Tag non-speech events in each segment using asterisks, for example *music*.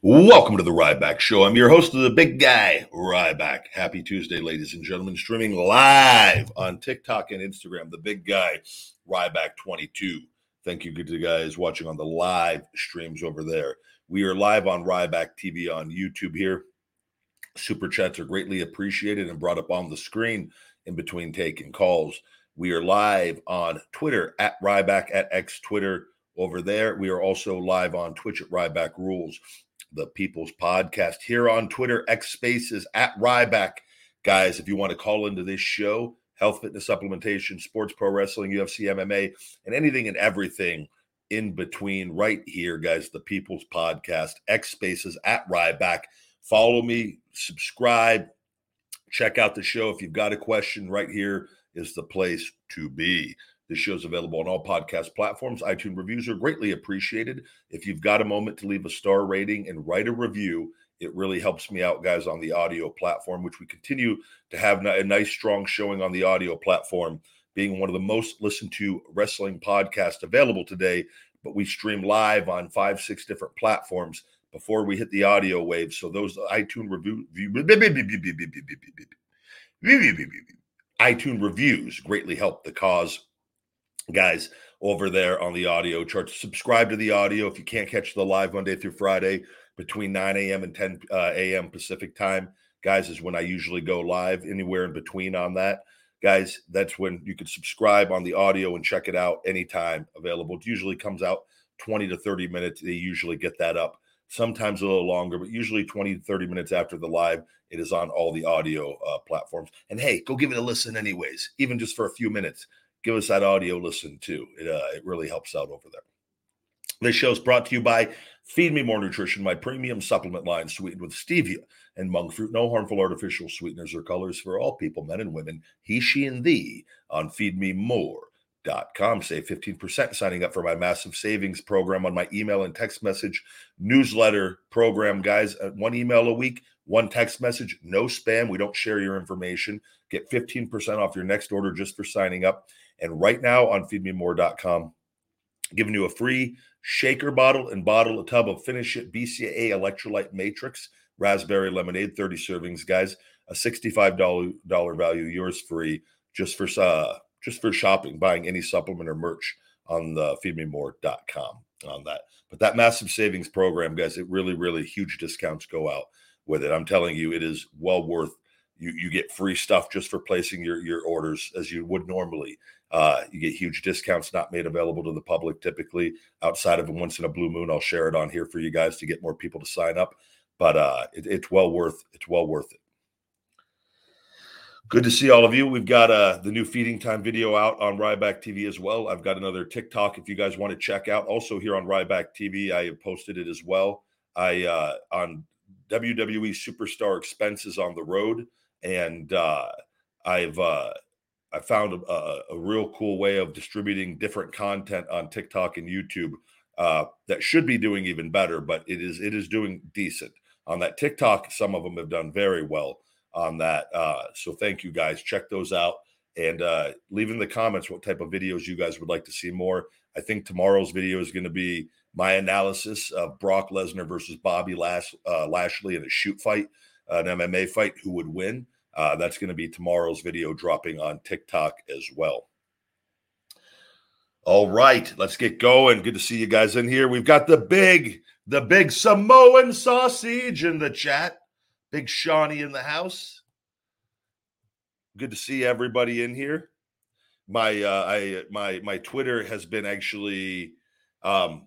Welcome to the Ryback Show. I'm your host of the big guy, Ryback. Happy Tuesday, ladies and gentlemen. Streaming live on TikTok and Instagram, the big guy, Ryback22. Thank you to the guys watching on the live streams over there. We are live on Ryback TV on YouTube here. Super chats are greatly appreciated and brought up on the screen in between taking calls. We are live on Twitter at Ryback at X Twitter over there. We are also live on Twitch at Ryback Rules, the People's Podcast. Here on Twitter, X Spaces at Ryback. Guys, if you want to call into this show, health, fitness, supplementation, sports, pro wrestling, UFC, MMA, and anything and everything in between, right here, guys, the People's Podcast, X Spaces at Ryback. Follow me, subscribe, check out the show. If you've got a question, right here is the place to be. This show is available on all podcast platforms. iTunes reviews are greatly appreciated. If you've got a moment to leave a star rating and write a review, it really helps me out, guys, on the audio platform, which we continue to have a nice, strong showing on the audio platform, being one of the most listened to wrestling podcasts available today. But we stream live on five, six different platforms before we hit the audio wave. So those iTunes review, iTunes reviews greatly help the cause, guys. Over there on the audio charts, subscribe to the audio if you can't catch the live Monday through Friday between 9 a.m. and 10 uh, a.m. Pacific time, guys, is when I usually go live. Anywhere in between on that, guys, that's when you can subscribe on the audio and check it out anytime available. It usually comes out 20 to 30 minutes. They usually get that up sometimes a little longer, but usually 20 to 30 minutes after the live, it is on all the audio uh, platforms. And hey, go give it a listen, anyways, even just for a few minutes. Give us that audio listen too. It, uh, it really helps out over there. This show is brought to you by Feed Me More Nutrition, my premium supplement line sweetened with stevia and monk fruit. No harmful artificial sweeteners or colors for all people, men and women, he, she, and thee on Feed Me com. Save 15% signing up for my massive savings program on my email and text message newsletter program, guys. Uh, one email a week, one text message, no spam. We don't share your information. Get 15% off your next order just for signing up. And right now on feedmemore.com, giving you a free shaker bottle and bottle, a tub of Finish It BCAA Electrolyte Matrix Raspberry Lemonade, 30 servings, guys. A $65 value, yours free just for uh, just for shopping, buying any supplement or merch on the feedmemore.com on that. But that massive savings program, guys, it really, really huge discounts go out with it. I'm telling you, it is well worth you you get free stuff just for placing your your orders as you would normally. Uh, you get huge discounts not made available to the public typically outside of a once in a blue moon. I'll share it on here for you guys to get more people to sign up. But uh, it, it's well worth it's well worth it. Good to see all of you. We've got uh, the new feeding time video out on Ryback TV as well. I've got another TikTok if you guys want to check out. Also here on Ryback TV, I have posted it as well. I uh, on WWE Superstar Expenses on the Road, and uh, I've uh, I found a, a, real cool way of distributing different content on TikTok and YouTube uh, that should be doing even better, but it is it is doing decent on that TikTok. Some of them have done very well on that. Uh, so thank you guys. Check those out and uh, leave in the comments what type of videos you guys would like to see more. I think tomorrow's video is going to be my analysis of Brock Lesnar versus Bobby Lash, uh, Lashley in a shoot fight, an MMA fight. Who would win? Uh, that's going to be tomorrow's video dropping on TikTok as well. All right, let's get going. Good to see you guys in here. We've got the big, the big Samoan sausage in the chat. Big Seany in the house. Good to see everybody in here. My uh I my my Twitter has been actually um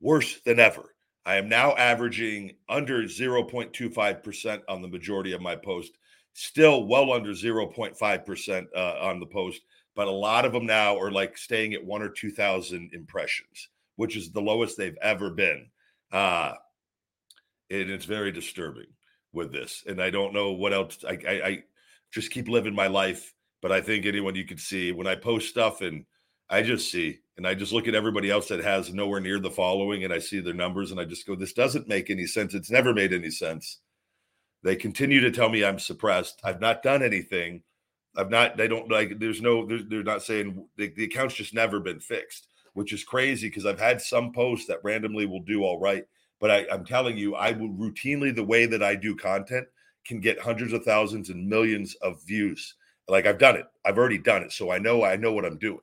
worse than ever. I am now averaging under 0.25% on the majority of my post, still well under 0.5% uh, on the post but a lot of them now are like staying at one or 2,000 impressions, which is the lowest they've ever been. Uh, and it's very disturbing with this. And I don't know what else. I, I, I just keep living my life. But I think anyone you can see when I post stuff and I just see and I just look at everybody else that has nowhere near the following and I see their numbers and I just go, this doesn't make any sense. It's never made any sense. They continue to tell me I'm suppressed. I've not done anything. I've not. They don't like. There's no. They're, they're not saying the, the account's just never been fixed, which is crazy because I've had some posts that randomly will do all right, but I, I'm telling you, I will routinely the way that I do content can get hundreds of thousands and millions of views. Like I've done it. I've already done it, so I know I know what I'm doing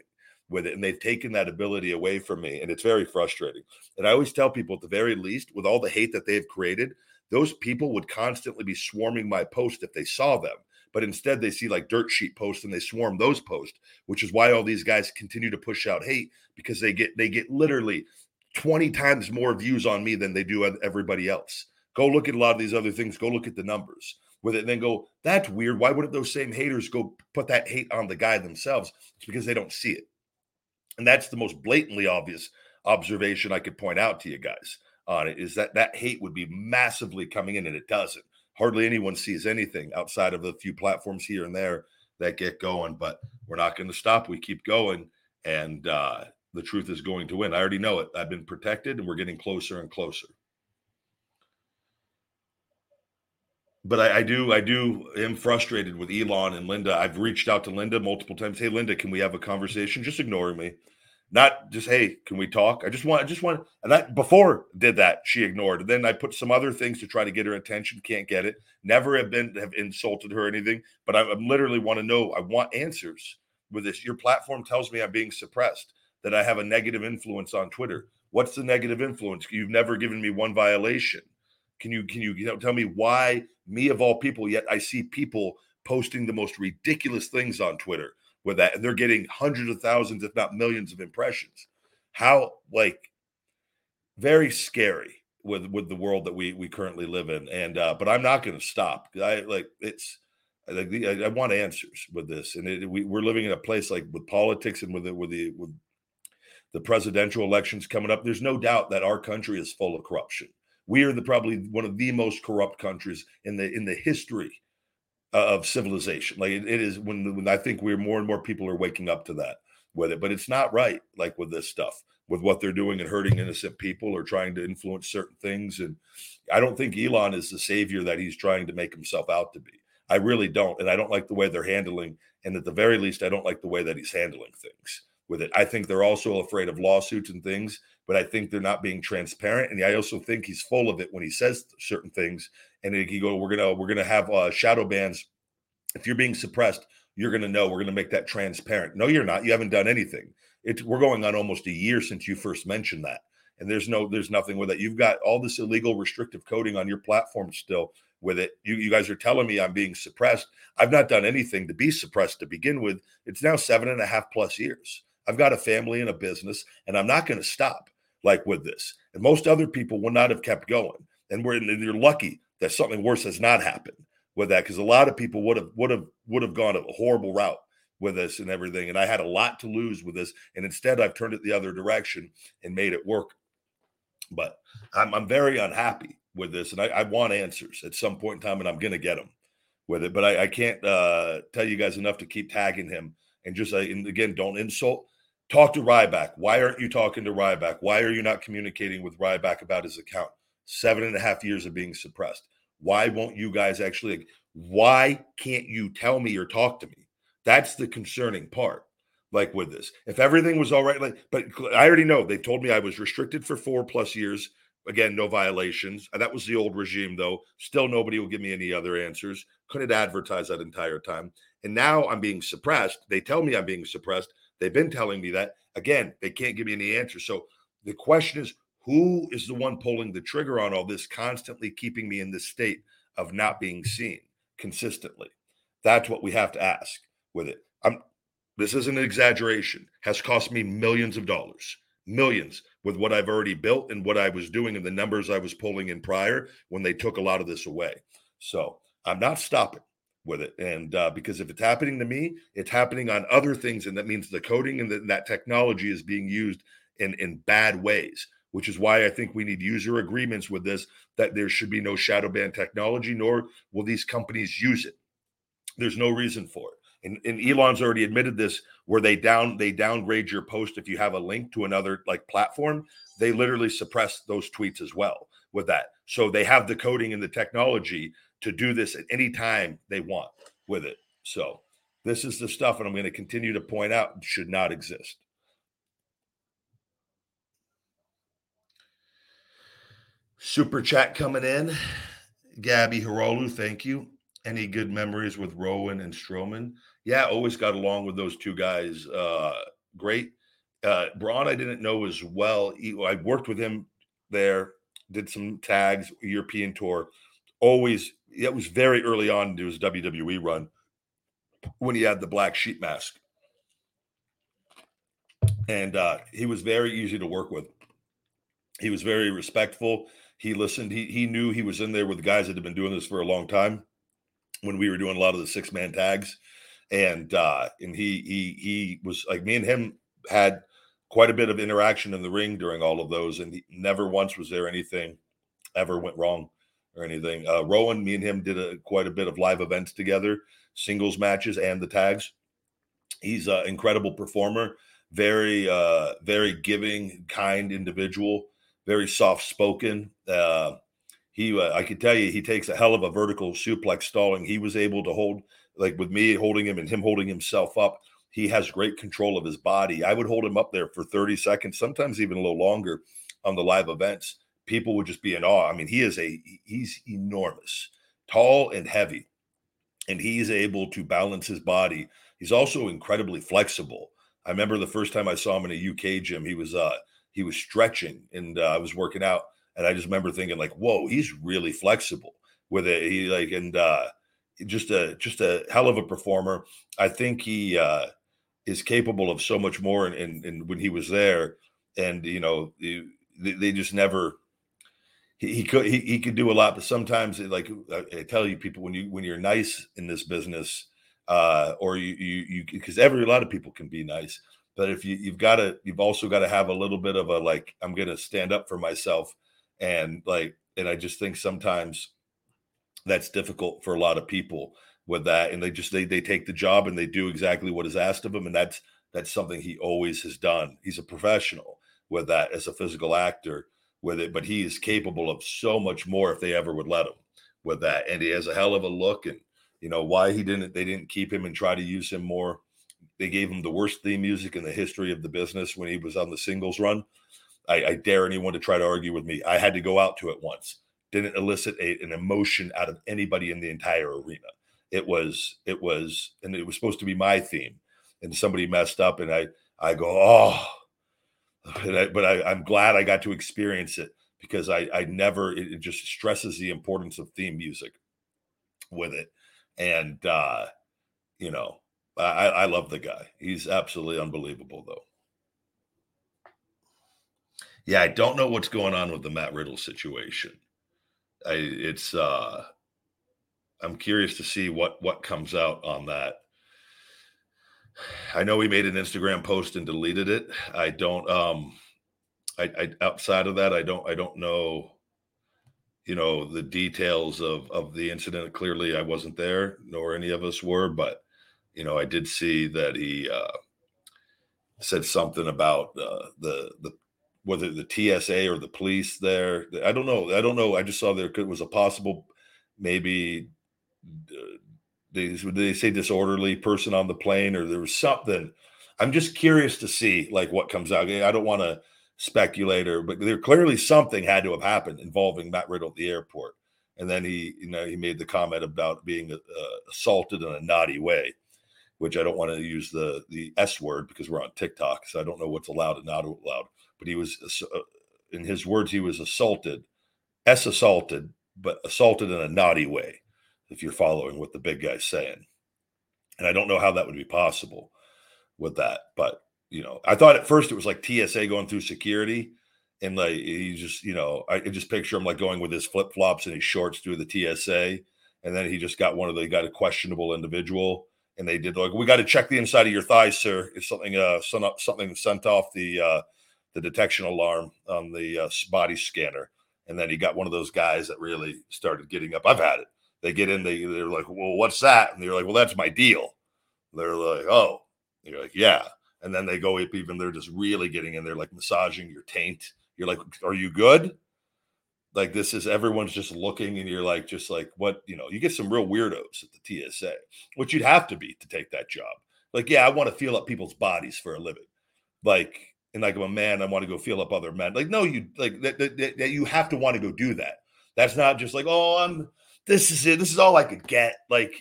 with it, and they've taken that ability away from me, and it's very frustrating. And I always tell people, at the very least, with all the hate that they've created, those people would constantly be swarming my post if they saw them but instead they see like dirt sheet posts and they swarm those posts, which is why all these guys continue to push out hate because they get they get literally 20 times more views on me than they do on everybody else. Go look at a lot of these other things. Go look at the numbers with it and then go, that's weird. Why wouldn't those same haters go put that hate on the guy themselves? It's because they don't see it. And that's the most blatantly obvious observation I could point out to you guys on it is that that hate would be massively coming in and it doesn't hardly anyone sees anything outside of a few platforms here and there that get going. But we're not going to stop. We keep going, and uh, the truth is going to win. I already know it. I've been protected, and we're getting closer and closer. But I, I do, I do, am frustrated with Elon and Linda. I've reached out to Linda multiple times. Hey, Linda, can we have a conversation? Just ignoring me not just hey can we talk? I just want i just want and that before did that she ignored. Then i put some other things to try to get her attention can't get it. Never have been have insulted her or anything but i, I literally want to know i want answers with this. Your platform tells me i'm being suppressed that i have a negative influence on twitter. What's the negative influence? You've never given me one violation. Can you can you, you know, tell me why me of all people yet i see people posting the most ridiculous things on twitter with that, and they're getting hundreds of thousands, if not millions, of impressions. How like very scary with with the world that we we currently live in. And uh, but I'm not going to stop. I like it's. Like I, I want answers with this, and it, we, we're living in a place like with politics and with the, with the with the presidential elections coming up. There's no doubt that our country is full of corruption. We are the probably one of the most corrupt countries in the in the history Uh, of civilization. Like it, it is when when I think we're more and more people are waking up to that with it, but it's not right. Like with this stuff, with what they're doing and hurting innocent people or trying to influence certain things. And I don't think Elon is the savior that he's trying to make himself out to be. I really don't, and I don't like the way they're handling. And at the very least, I don't like the way that he's handling things with it. I think they're also afraid of lawsuits and things, but I think they're not being transparent. And I also think he's full of it when he says certain things. And he go, "We're gonna we're gonna have uh, shadow bans. If you're being suppressed, you're gonna know. We're gonna make that transparent. No, you're not. You haven't done anything. We're going on almost a year since you first mentioned that." And there's no, there's nothing with it. You've got all this illegal restrictive coding on your platform still with it. You, you guys are telling me I'm being suppressed. I've not done anything to be suppressed to begin with. It's now seven and a half plus years. I've got a family and a business, and I'm not going to stop like with this. And most other people would not have kept going. And we're and you're lucky that something worse has not happened with that because a lot of people would have would have would have gone a horrible route with this and everything. And I had a lot to lose with this, and instead I've turned it the other direction and made it work. But I'm I'm very unhappy with this, and I, I want answers at some point in time, and I'm going to get them with it. But I, I can't uh, tell you guys enough to keep tagging him and just uh, and again, don't insult Talk to Ryback. Why aren't you talking to Ryback? Why are you not communicating with Ryback about his account? Seven and a half years of being suppressed. Why won't you guys actually? Why can't you tell me or talk to me? That's the concerning part. Like with this, if everything was all right, like, but I already know they told me I was restricted for four plus years Again, no violations. Uh, that was the old regime, though. Still, nobody will give me any other answers. Couldn't advertise that entire time. And now I'm being suppressed. They tell me I'm being suppressed. They've been telling me that. Again, they can't give me any answers. So the question is who is the one pulling the trigger on all this, constantly keeping me in this state of not being seen consistently? That's what we have to ask with it. I'm this isn't an exaggeration, has cost me millions of dollars, millions with what I've already built and what I was doing and the numbers I was pulling in prior when they took a lot of this away. So I'm not stopping with it. And uh, because if it's happening to me, it's happening on other things. And that means the coding and the, that technology is being used in, in bad ways, which is why I think we need user agreements with this that there should be no shadow ban technology, nor will these companies use it. There's no reason for it. And, and Elon's already admitted this where they down they downgrade your post if you have a link to another like platform. They literally suppress those tweets as well with that. So they have the coding and the technology to do this at any time they want with it. So this is the stuff and i'm going to continue to point out should not exist super chat coming in gabby Hirolu, thank you any good memories with rowan and strowman yeah, always got along with those two guys. Uh, great. Uh, Braun, I didn't know as well. I worked with him there, did some tags, European tour. Always, it was very early on into his WWE run when he had the black sheep mask. And uh, he was very easy to work with. He was very respectful. He listened. He, he knew he was in there with guys that had been doing this for a long time when we were doing a lot of the six man tags. And uh and he he he was like me and him had quite a bit of interaction in the ring during all of those and never once was there anything ever went wrong or anything. Uh rowan me and him did a quite a bit of live events together singles matches and the tags. He's an incredible performer very uh very giving kind individual very soft spoken uh he uh, i could tell you he takes a hell of a vertical suplex stalling he was able to hold like with me holding him and him holding himself up, he has great control of his body. I would hold him up there for 30 seconds, sometimes even a little longer on the live events. People would just be in awe. I mean, he is a he's enormous, tall and heavy, and he's able to balance his body. He's also incredibly flexible. I remember the first time I saw him in a UK gym, he was uh he was stretching and uh, I was working out, and I just remember thinking like, "Whoa, he's really flexible with it." He like and uh just a just a hell of a performer. I think he uh, is capable of so much more. And, and, and when he was there, and you know, they, they just never. He, he could he, he could do a lot, but sometimes, like I tell you, people when you when you're nice in this business, uh, or you you you because every a lot of people can be nice, but if you you've got to you've also got to have a little bit of a like I'm going to stand up for myself, and like and I just think sometimes that's difficult for a lot of people with that and they just they they take the job and they do exactly what is asked of them and that's that's something he always has done. He's a professional with that as a physical actor with it but he is capable of so much more if they ever would let him with that and he has a hell of a look and you know why he didn't they didn't keep him and try to use him more they gave him the worst theme music in the history of the business when he was on the singles run. I, I dare anyone to try to argue with me. I had to go out to it once. Didn't elicit a, an emotion out of anybody in the entire arena. It was it was and it was supposed to be my theme, and somebody messed up, and I I go oh, I, but I, I'm glad I got to experience it because I I never it, it just stresses the importance of theme music with it, and uh, you know I I love the guy. He's absolutely unbelievable though. Yeah, I don't know what's going on with the Matt Riddle situation. I, it's uh, I'm curious to see what what comes out on that. I know he made an Instagram post and deleted it. I don't um I, I outside of that I don't I don't know you know the details of of the incident clearly I wasn't there nor any of us were but you know I did see that he uh said something about uh, the the whether the TSA or the police there. I don't know. I don't know. I just saw there was a possible maybe uh, they they say disorderly person on the plane or there was something. I'm just curious to see like what comes out. I don't want to speculator, but there clearly something had to have happened involving Matt Riddle at the airport. And then he, you know, he made the comment about being uh, assaulted in a naughty way, which I don't want to use the the S word because we're on TikTok, so I don't know what's allowed and not allowed. But he was, uh, in his words, he was assaulted, S assaulted, but assaulted in a naughty way. If you're following what the big guy's saying, and I don't know how that would be possible with that, but you know, I thought at first it was like TSA going through security, and like he just, you know, I just picture him like going with his flip flops and his shorts through the TSA, and then he just got one of the got a questionable individual, and they did like, we got to check the inside of your thighs, sir. It's something uh sent something sent off the uh the detection alarm on the uh, body scanner, and then he got one of those guys that really started getting up. I've had it. They get in, they they're like, well, what's that? And they're like, well, that's my deal. They're like, oh, and you're like, yeah and then they go up even they're just really getting in there like massaging your taint you're like are you good like this is everyone's just looking and you're like just like what you know you get some real weirdos at the tsa which you'd have to be to take that job. Like yeah i want to feel up people's bodies for a living. Like and like i'm a man i want to go feel up other men. Like no you like that, that, that you have to want to go do that. That's not just like oh i'm this is it this is all i could get. Like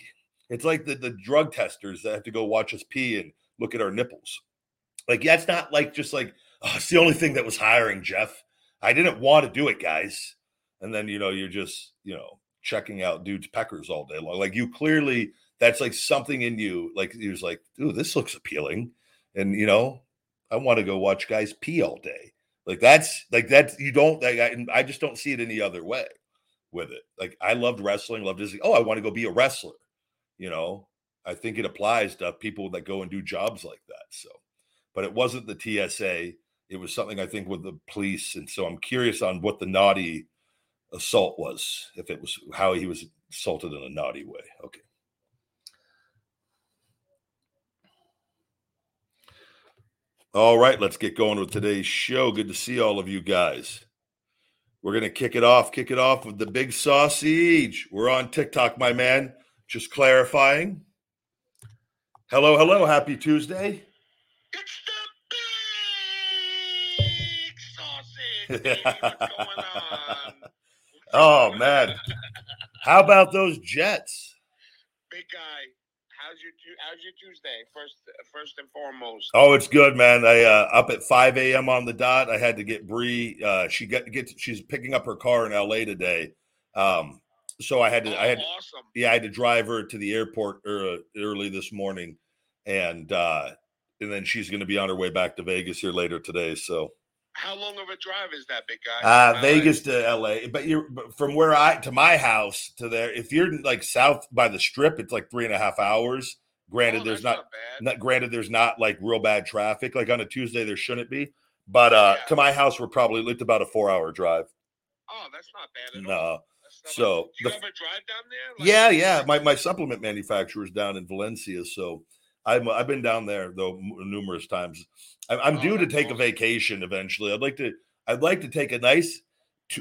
it's like the, the drug testers that have to go watch us pee and look at our nipples. Like that's not like just like oh, it's the only thing that was hiring Jeff. I didn't want to do it, guys. And then you know you're just you know checking out dudes peckers all day long. Like you clearly that's like something in you. Like he was like, "Ooh, this looks appealing," and you know I want to go watch guys pee all day. Like that's like that's you don't. Like, I, I just don't see it any other way with it. Like I loved wrestling, loved Disney. Oh, I want to go be a wrestler. You know, I think it applies to people that go and do jobs like that. So but it wasn't the TSA. It was something I think with the police, and so I'm curious on what the naughty assault was. If it was how he was assaulted in a naughty way. Okay. All right, let's get going with today's show. Good to see all of you guys. We're going to kick it off, kick it off with the big sausage. We're on TikTok, my man. Just clarifying. Hello, hello. Happy Tuesday. It's the big sausage. What's going on? *laughs* oh man, how about those Jets? Big guy, how's your how's your Tuesday? First, first and foremost. Oh, it's good, man. I uh, up at five a.m. on the dot. I had to get Bree. Uh, she got get. She's picking up her car in L.A. today. Um, so I had to. Oh, I had. Awesome. Yeah, I had to drive her to the airport early, early this morning, and uh, and then she's going to be on her way back to Vegas here later today. So, how long of a drive is that, big guy? Uh, Vegas to LA, but you're from where I to my house to there. If you're like south by the Strip, it's like three and a half hours. Granted, oh, there's not, not, not, granted there's not like real bad traffic. Like on a Tuesday, there shouldn't be. But uh yeah. to my house, we're probably it's about a four hour drive. Oh, that's not bad at no. all. So, do you the, ever drive down there? Like, yeah, yeah. My my supplement manufacturer is down in Valencia, so I've I've been down there though numerous times. I'm, oh, due to take awesome. a vacation eventually. I'd like to I'd like to take a nice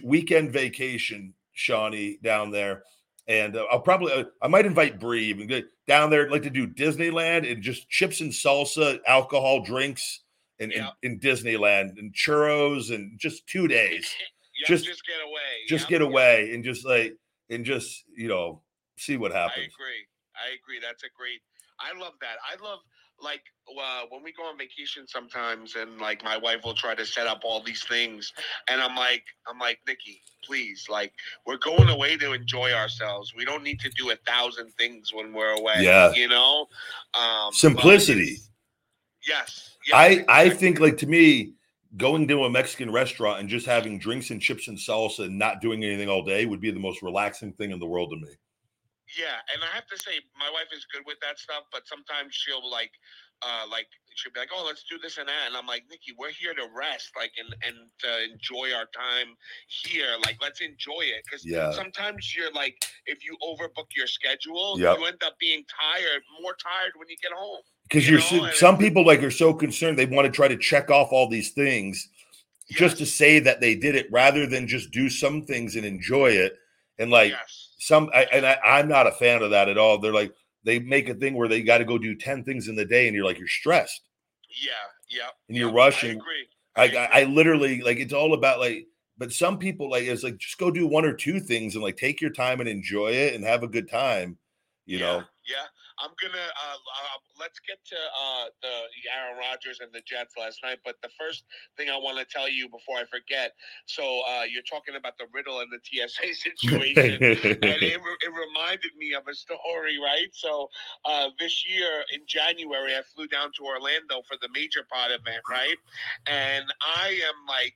weekend vacation, Seany, down there. And uh, I'll probably uh, I might invite Bree even down there. I'd like to do Disneyland and just chips and salsa, alcohol, drinks, and in, in, Disneyland and churros and just two *laughs* days. just just get away. Just get away and just like and just you know see what happens. I agree. I agree. That's a great I love that. I love like uh, when we go on vacation sometimes, and like my wife will try to set up all these things, and I'm like, I'm like, Nikki, please, like we're going away to enjoy ourselves. We don't need to do a thousand things when we're away. Yeah, you know, um, simplicity. Yes, yes, I. I think like to me. Going to a Mexican restaurant and just having drinks and chips and salsa and not doing anything all day would be the most relaxing thing in the world to me. Yeah, and I have to say, my wife is good with that stuff, but sometimes she'll like, uh, like she'll be like, "Oh, let's do this and that," and I'm like, "Nikki, we're here to rest, like, and and to enjoy our time here. Like, let's enjoy it because yeah. sometimes you're like, if you overbook your schedule, yep. you end up being tired, more tired when you get home. Because you are some people like are so concerned they want to try to check off all these things yes. just to say that they did it, rather than just do some things and enjoy it. And like. Yes some I, and I, I'm not a fan of that at all. They're like they make a thing where they got to go do 10 things in the day and you're like you're stressed yeah yeah and you're rushing I agree. I, I, I literally like it's all about like, but some people like it's like just go do one or two things and like take your time and enjoy it and have a good time. You yeah, know, Yeah, I'm gonna uh, uh, let's get to uh, the Aaron Rodgers and the Jets last night. But the first thing I want to tell you before I forget. So uh, you're talking about the riddle and the TSA *laughs* situation, and it, it reminded me of a story, right? So uh, this year in January, I flew down to Orlando for the Major Pod event, right? And I am like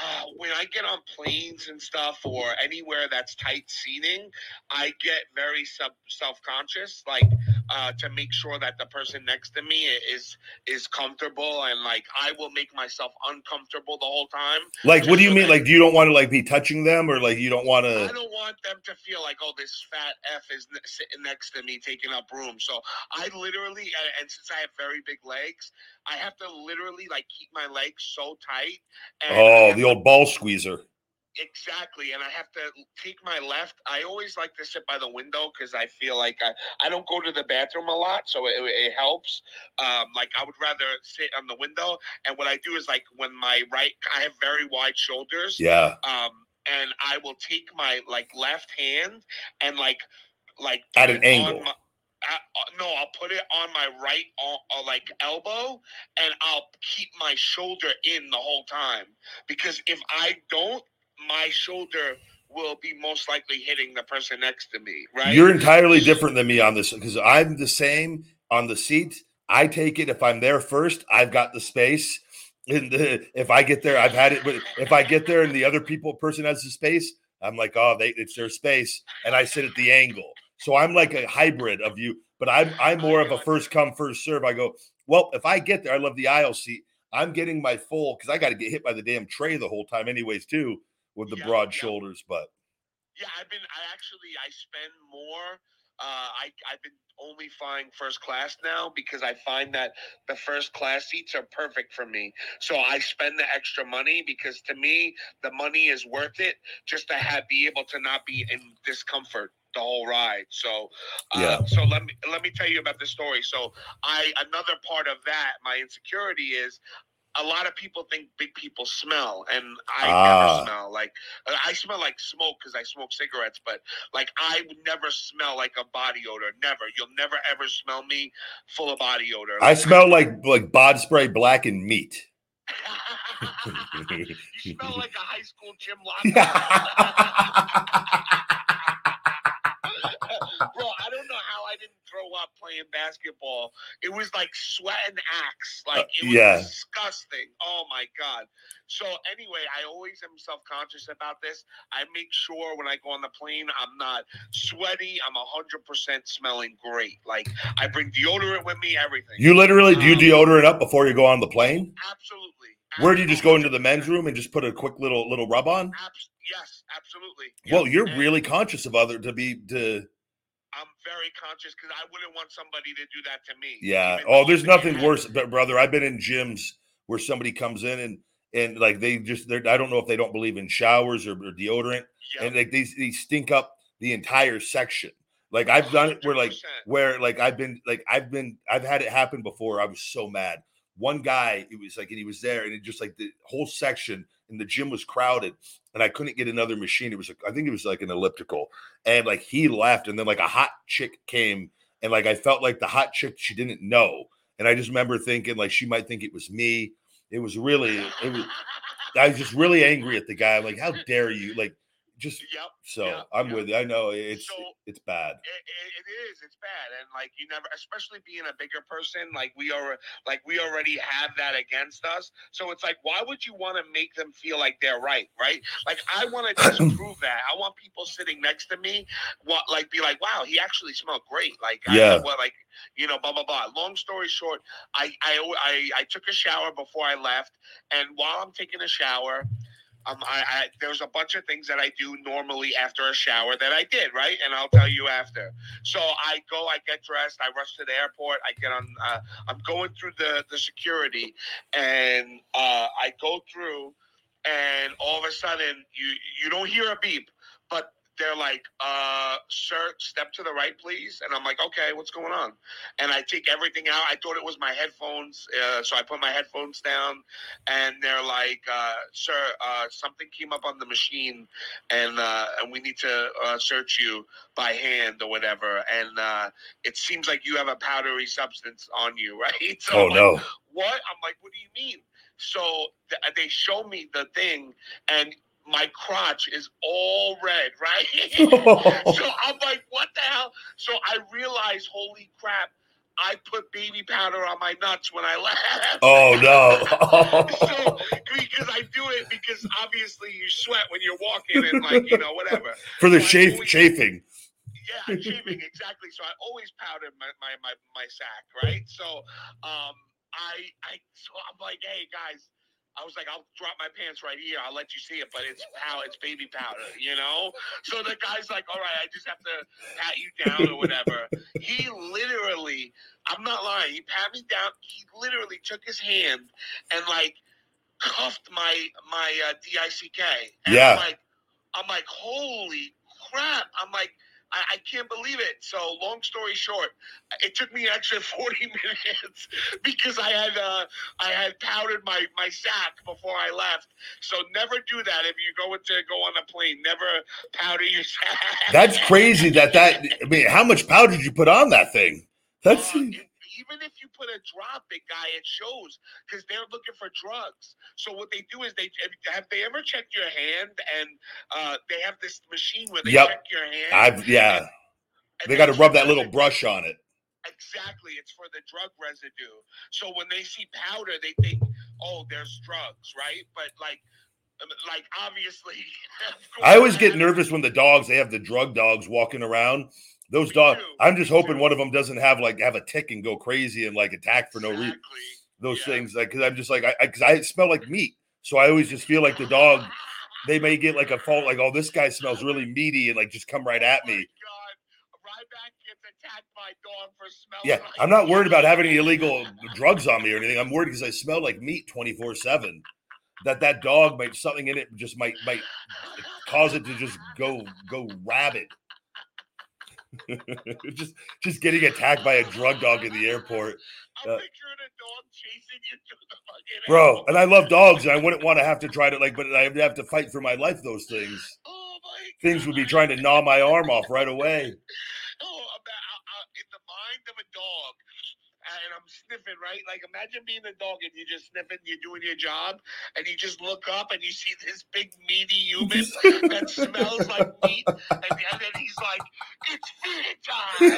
Uh, when I get on planes and stuff or anywhere that's tight seating, I get very sub self conscious, like uh, to make sure that the person next to me is is comfortable, and like I will make myself uncomfortable the whole time. Like, what do you so mean? Like, do you don't want to like be touching them, or like you don't want to? I don't want them to feel like, oh, this fat f is sitting next to me taking up room. So I literally, and since I have very big legs, I have to literally like keep my legs so tight. oh, the old ball squeezer. Exactly, and I have to take my left. I always like to sit by the window because I feel like I, I don't go to the bathroom a lot, so it, it helps. Um, like I would rather sit on the window, and what I do is like when my right, I have very wide shoulders. Yeah. Um, and I will take my like left hand and like like at an angle. My, uh, no, I'll put it on my right, uh, like elbow, and I'll keep my shoulder in the whole time. Because if I don't, my shoulder will be most likely hitting the person next to me. Right? You're entirely different than me on this because I'm the same on the seat. I take it if I'm there first, I've got the space. And if I get there, I've had it. But if I get there and the other people person has the space, I'm like, oh, they, it's their space, and I sit at the angle. So I'm like a hybrid of you, but I'm I'm more of a first come first serve. I go, well, if I get there, I love the aisle seat. I'm getting my full because I got to get hit by the damn tray the whole time, anyways, too, with the yeah, broad yeah. shoulders. But yeah, I've been. I actually I spend more. Uh, I I've been only flying first class now because I find that the first class seats are perfect for me. So I spend the extra money because to me the money is worth it just to have be able to not be in discomfort the whole ride. So, uh, yeah. So let me let me tell you about the story. So, I another part of that my insecurity is a lot of people think big people smell, and I ah. never smell. Like I smell like smoke because I smoke cigarettes, but like I would never smell like a body odor. Never. You'll never ever smell me full of body odor. Like, I *laughs* smell like like bod spray black and meat. *laughs* you smell like a high school gym *laughs* locker. Up playing basketball. It was like sweat and axe. Like it was yeah. disgusting. Oh my god. So anyway, I always am self-conscious about this. I make sure when I go on the plane, I'm not sweaty. I'm hundred percent smelling great. Like I bring deodorant with me, everything. You literally do you um, deodorant up before you go on the plane? Absolutely. Where do you just go into the men's room and just put a quick little little rub on? yes, absolutely. Well, you're and really conscious of other to be to I'm very conscious because I wouldn't want somebody to do that to me. Yeah. Oh, there's nothing worse, but brother. I've been in gyms where somebody comes in and and like they just they're I don't know if they don't believe in showers or, or deodorant, yep. and like these they stink up the entire section. Like I've done it where like where like I've been like I've been I've had it happen before. I was so mad. One guy, it was like, and he was there, and it just like the whole section and the gym was crowded and I couldn't get another machine. It was, I think it was like an elliptical, and like he left, and then like a hot chick came, and like I felt like the hot chick she didn't know, and I just remember thinking like she might think it was me. It was really, it was. I was just really angry at the guy. Like, how dare you? Like, just yep, so yep, I'm yep. with you. I know it's so it's bad. It, it is. It's bad, and like you never, especially being a bigger person, like we are, like we already have that against us. So it's like, why would you want to make them feel like they're right? Right? Like I want to *clears throat* disprove that. I want people sitting next to me, what like be like, wow, he actually smelled great. Like yeah, I, what like you know, blah blah blah. Long story short, I I I, I took a shower before I left, and while I'm taking a shower. Um, I, I, there's a bunch of things that I do normally after a shower that I did right, and I'll tell you after. So I go, I get dressed, I rush to the airport, I get on. Uh, I'm going through the the security, and uh, I go through, and all of a sudden you you don't hear a beep, but they're like, uh, sir, step to the right, please. And I'm like, okay, what's going on? And I take everything out. I thought it was my headphones. Uh, so I put my headphones down and they're like, uh, sir, uh, something came up on the machine and, uh, and we need to uh, search you by hand or whatever. And uh, it seems like you have a powdery substance on you, *laughs* right? So oh I'm like, no. what? I'm like, what do you mean? So th- they show me the thing, and my crotch is all red, right? *laughs* so I'm like, what the hell? So I realized, holy crap, I put baby powder on my nuts when I left. Oh no. *laughs* so because I do it because obviously you sweat when you're walking and like you know whatever. For the So always- chafing. yeah, shaving exactly. So I always powder my, my my my sack, right? So um I I so I'm like, hey guys, I was like, I'll drop my pants right here. I'll let you see it, but it's pow, it's baby powder, you know. So the guy's like, all right, I just have to pat you down or whatever. he literally, I'm not lying. He pat me down. He literally took his hand and like cuffed my my uh, dick. And Yeah. I'm like, I'm like, holy crap! I'm like. I, I can't believe it. So, long story short, it took me an extra *laughs* forty minutes because I had uh, I had powdered my my sack before I left. So, never do that if you go to go on a plane. Never powder your *laughs* sack. That's crazy that that I mean, how much powder did you put on that thing? That's Uh, even if you put a drop, big guy, it shows because they're looking for drugs. So what they do is they have they ever checked your hand and uh, they have this machine where they Yep. check your hand. I've yeah. and They got to rub that little brush on it. Exactly, it's for the drug residue. So when they see powder, they think, "Oh, there's drugs," right? But like, um, like obviously, *laughs* of I always get nervous when the dogs they have the drug dogs walking around. Those dogs. I'm just hoping one of them doesn't have like have a tick and go crazy and like attack for no reason. Those Yeah. things like because I'm just like I because I, smell like meat, so I always just feel like the dog. They may get like a fault, like oh this guy smells really meaty and like just come right oh at Oh my me. God. Ryback gets attacked by dog for smelling. Yeah, like I'm not worried about having any illegal drugs on me or anything. I'm worried because I smell like meat 24 seven. That that dog might something in it just might might cause it to just go go rabid. *laughs* just just getting attacked by a drug dog in the airport, I'm uh, picturing a dog chasing you through the fucking bro. air. And I love dogs, and I wouldn't want to have to try to like, but I'd have to fight for my life. Those things, Oh things would be trying to gnaw my arm off right away. *laughs* Oh, about, uh, uh, in the mind of a dog, and I'm sniffing, right? Like, imagine being a dog and you're just sniffing, you're doing your job, and you just look up and you see this big, meaty human *laughs* that smells like meat, and, and then he's like, "It's feeding time." *laughs*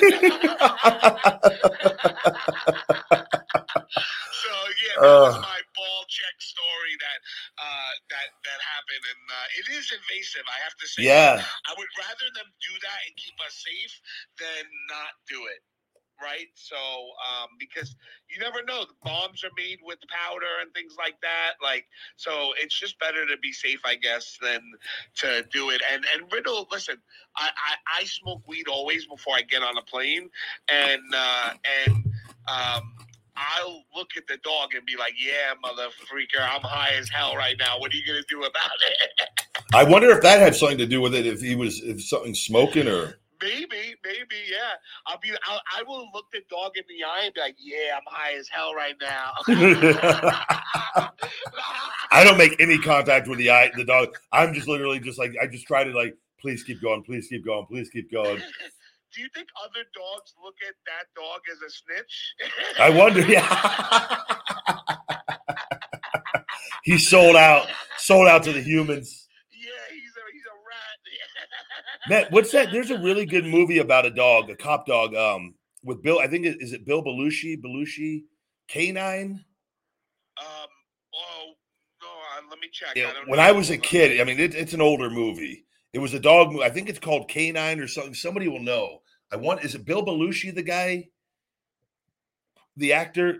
so yeah, that was my ball check story that uh, that that happened, and uh, it is invasive. I have to say. yeah, I would rather them do that and keep us safe than not do it. Right. So, um, because you never know, the bombs are made with powder and things like that. Like, so it's just better to be safe, I guess, than to do it. And and Riddle, listen, I I, I smoke weed always before I get on a plane, and uh, and um. I'll look at the dog and be like, "Yeah, mother freaker, I'm high as hell right now. What are you gonna do about it?" I wonder if that had something to do with it. If he was if something smoking or Maybe, maybe, yeah. I'll be. I'll, I will look the dog in the eye and be like, "Yeah, I'm high as hell right now." *laughs* I don't make any contact with the eye, the dog. I'm just literally just like I just try to like, please keep going, please keep going, please keep going. *laughs* Do you think other dogs look at that dog as a snitch? I wonder, yeah. *laughs* he sold out, sold out to the humans. Yeah, he's a he's a Man, what's that? There's a really good movie about a dog, a cop dog, um, with Bill. I think it is it Bill Belushi, Belushi, K-9. Um. Oh no. Uh, let me check. Yeah, I don't when. I was a kid, I mean, it, it's an older movie. It was a dog movie. I think it's called K-9 or something. Somebody will know. I want. Is it Bill Belushi, the guy, the actor?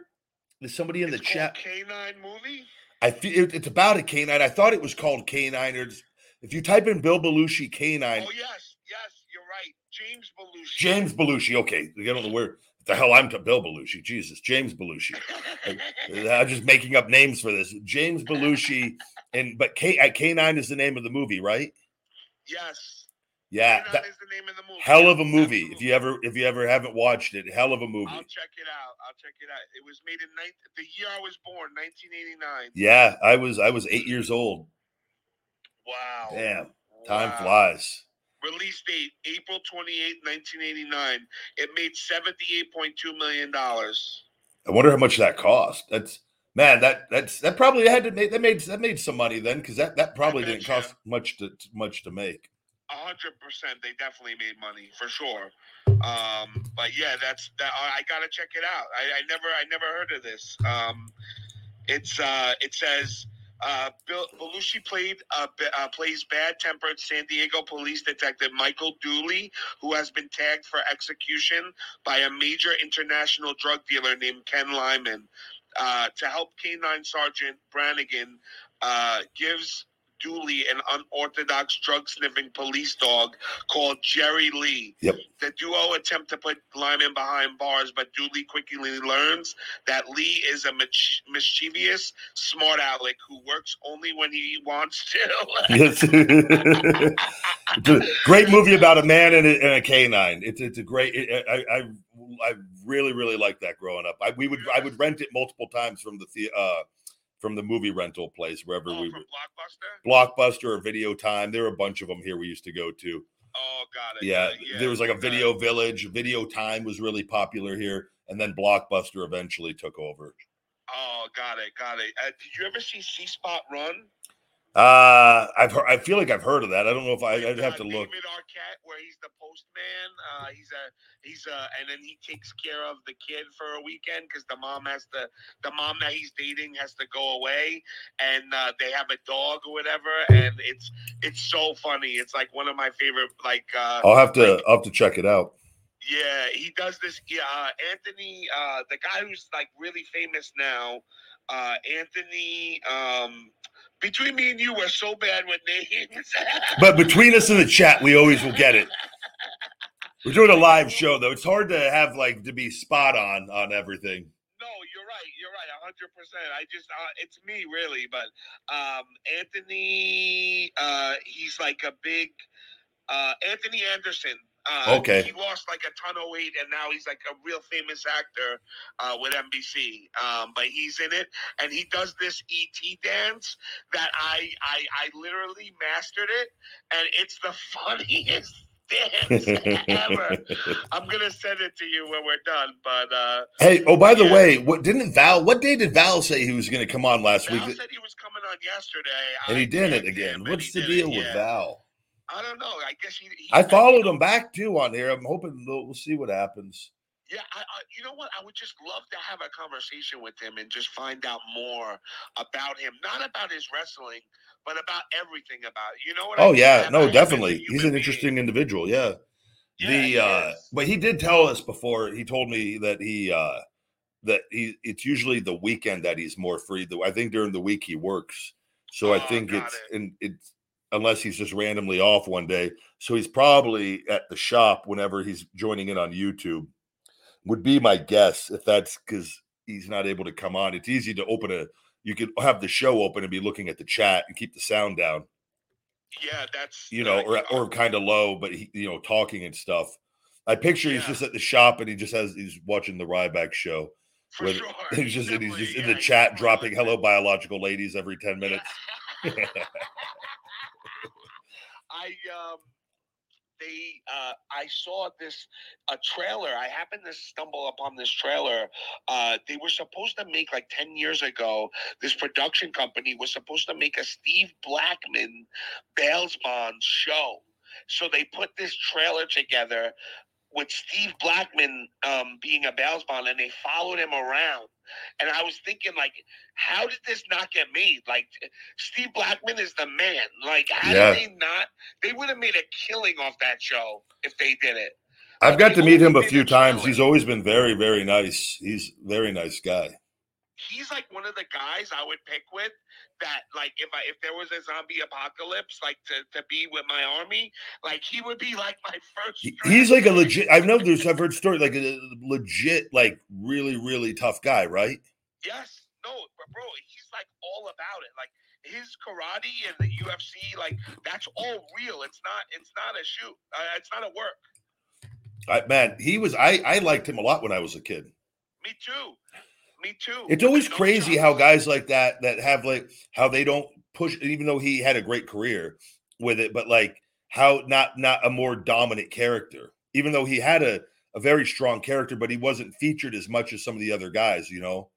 Is somebody in the chat. K-9 movie. I feel it, it's about a canine. I thought it was called K-9. Or it's- if you type in Bill Belushi Canine, Oh yes, yes, you're right. James Belushi. James Belushi. Okay, I don't know where the hell I'm to Bill Belushi. Jesus, James Belushi. *laughs* I'm just making up names for this. James Belushi, and but K uh, K-9 is the name of the movie, right? yes. Yeah, that- is the name of the movie. hell of a movie. If you ever if you ever haven't watched it, hell of a movie. I'll check it out. I'll check it out. It was made in nine, the year I was born, 1989. Yeah, I was I was eight years old. Wow. Damn, time Wow. flies. Release date April 28, 1989. It made 78.2 million dollars. I wonder how much that cost. That's man, that that's that probably had to make that made that made some money then because that that probably didn't you. cost much to much to make. A hundred percent. They definitely made money for sure. Um, but yeah, that's that. I gotta check it out. I, I never, I never heard of this. Um, it's uh, it says uh, Bill Belushi played uh, uh, plays bad-tempered San Diego police detective Michael Dooley, who has been tagged for execution by a major international drug dealer named Ken Lyman. Uh, to help K-9 Sergeant Brannigan uh, gives Dooley an unorthodox drug sniffing police dog called Jerry Lee. Yep. The duo attempt to put Lyman behind bars, but Dooley quickly learns that Lee is a mich- mischievous, smart aleck who works only when he wants to. Yes, *laughs* great movie about a man and a, and a canine. It's it's a great. It, I, I I really really like that growing up. I we would I would rent it multiple times from the, the uh from the movie rental place wherever oh, we would. Blockbuster? Blockbuster or Video Time. There were a bunch of them here we used to go to. Oh, got it. Yeah, got it, there was like a got it. Video Village. Video Time was really popular here, and then Blockbuster eventually took over. Oh, got it, got it. Uh, did you ever see C Spot Run? Uh, I've heard, I feel like I've heard of that. I don't know if I, I'd have to look. David Arquette, where he's the postman. Uh, he's a he's a, and then he takes care of the kid for a weekend because the mom has to, the mom that he's dating has to go away, and uh, they have a dog or whatever, and it's it's so funny. It's like one of my favorite. Like, uh, I'll have to like- I'll have to check it out. yeah, he does this. Yeah, uh, Anthony, uh, the guy who's like really famous now, uh, Anthony. Um, between me and you, we're so bad with names. *laughs* But between us in the chat, we always will get it. We're doing a live show though. It's hard to have like to be spot on on everything. No, you're right. You're right. A hundred percent. I just, uh, it's me really, but um, Anthony, uh, he's like a big uh, Anthony Anderson. Uh, Okay. He lost like a ton of weight, and now he's like a real famous actor uh, with NBC. Um, but he's in it, and he does this ET dance that I, I, I literally mastered it, and it's the *laughs* funniest dance ever. I'm gonna send it to you when we're done, but. uh hey, oh by the Yeah. way, what didn't Val? What day did Val say he was going to come on last Val week? Val said he was coming on yesterday, And I he did it again. What's the deal it, with. Val? I don't know. I guess he. he I followed him back too on here. I'm hoping we'll, we'll see what happens. Yeah, I, I, you know what? I would just love to have a conversation with him and just find out more about him, not about his wrestling, but about everything about it. You know what? I Oh mean? yeah, no, definitely. He's an being. interesting individual. Yeah. Yeah, the uh is. but he did tell us before he told me that he uh that he it's usually the weekend that he's more free though i think during the week he works so i Oh, think it's it. and it's unless he's just randomly off one day so he's probably at the shop whenever he's joining in on youtube would be my guess if that's because he's not able to come on it's easy to open a you could have the show open and be looking at the chat and keep the sound down Yeah, that's you know, or or kind of low, but he, you know, talking and stuff. I picture he's just at the shop and he just has he's watching the Ryback show. for with- *laughs* sure. He's just he's just in the chat dropping hello biological ladies every 10 minutes. Yeah. *laughs* *laughs* I um they uh I saw this a trailer. I happened to stumble upon this trailer. Uh they were supposed to make like 10 years ago, this production company was supposed to make a Steve Blackman Bales Bond show. So they put this trailer together with Steve Blackman um, being a Bales Bond, and they followed him around. And I was thinking, like, how did this not get made? Like, Steve Blackman is the man. Like, how Yeah. did they not? They would have made a killing off that show if they did it. I've got to meet him a few a times. trailer. He's always been very, very nice. He's a very nice guy. He's like one of the guys I would pick with that, like, if I if there was a zombie apocalypse, like to, to be with my army, like he would be like my first. He- he's like a legit. I know there's I've heard stories like a legit, like really, really tough guy, right? Yes. No, but bro, he's like all about it. Like his karate and the UFC, like that's all real. It's not. It's not a shoot. Uh, it's not a work. I, man, he was. I I liked him a lot when I was a kid. Me too. Me too. It's always No crazy how guys like that that have like how they don't push, even though he had a great career with it, but like how not not a more dominant character, even though he had a a very strong character, but he wasn't featured as much as some of the other guys. You know.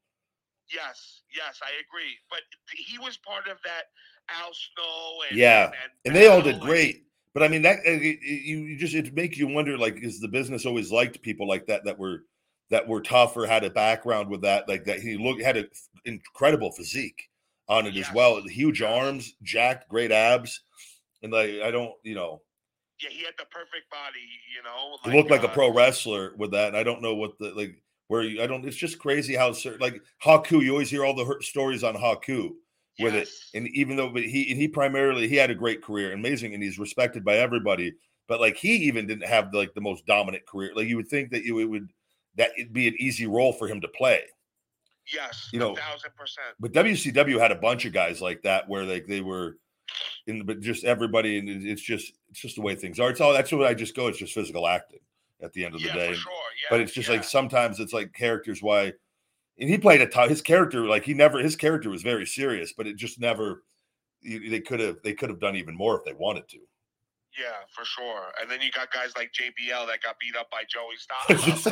Yes, yes, I agree. But he was part of that Al Snow and Yeah, and, and they all did great. But I mean, that uh, it, it- you, you just it make you wonder, like, is the business always liked people like that that were that were tough or had a background with that, like that he looked had an incredible physique on it as well, huge arms, jacked, great abs, and like I don't, you know, Yeah, he had the perfect body. You know, he looked like a uh, pro wrestler with that, and I don't know what the like where you, I don't. It's just crazy how certain like Haku, you always hear all the stories on Haku with it. And even though but he and he primarily he had a great career, amazing, and he's respected by everybody. But like he even didn't have like the most dominant career. Like you would think that you it would that it'd be an easy role for him to play. yes, you a know, thousand percent. But WCW had a bunch of guys like that where like they were in but just everybody and it's just it's just the way things are. It's all that's what I just go. It's just physical acting at the end of the Yeah, day. sure. Yeah, but it's just yeah. like sometimes it's like characters why and he played a his character like he never his character was very serious but it just never they could have they could have done even more if they wanted to yeah, for sure. And then you got guys like JBL that got beat up by Joey *laughs* Styles.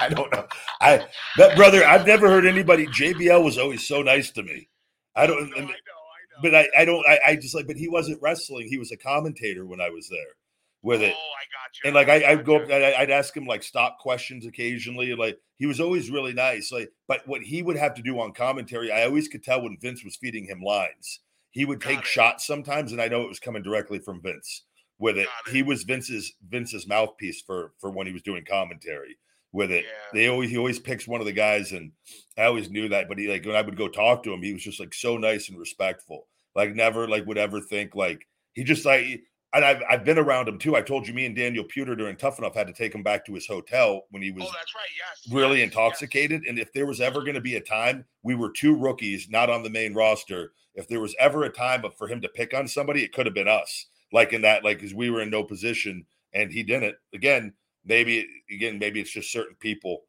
i don't know i that brother i've never heard anybody jbl was always so nice to me i don't I know, I know. but i i don't I, I just like but he wasn't wrestling he was a commentator when i was there with it Oh, I got you. and like I, I'd go up. I- I'd ask him like stop questions occasionally. Like he was always really nice. Like, but what he would have to do on commentary, I always could tell when Vince was feeding him lines. He would take it. shots sometimes, and I know it was coming directly from Vince. With it, it. he was Vince's Vince's mouthpiece for for when he was doing commentary. With it, Yeah. they always he always picks one of the guys, and I always knew that. But he like when I would go talk to him, he was just like so nice and respectful. Like never like would ever think like he just like and I've, I've been around him too. I told you, me and Daniel Puder during Tough Enough had to take him back to his hotel when he oh, was Oh, that's right. Yes. really yes, yes. intoxicated. And if there was ever going to be a time, we were two rookies, not on the main roster. If there was ever a time for him to pick on somebody, it could have been us. Like in that, like because we were in no position and he didn't. Again, maybe again, maybe it's just certain people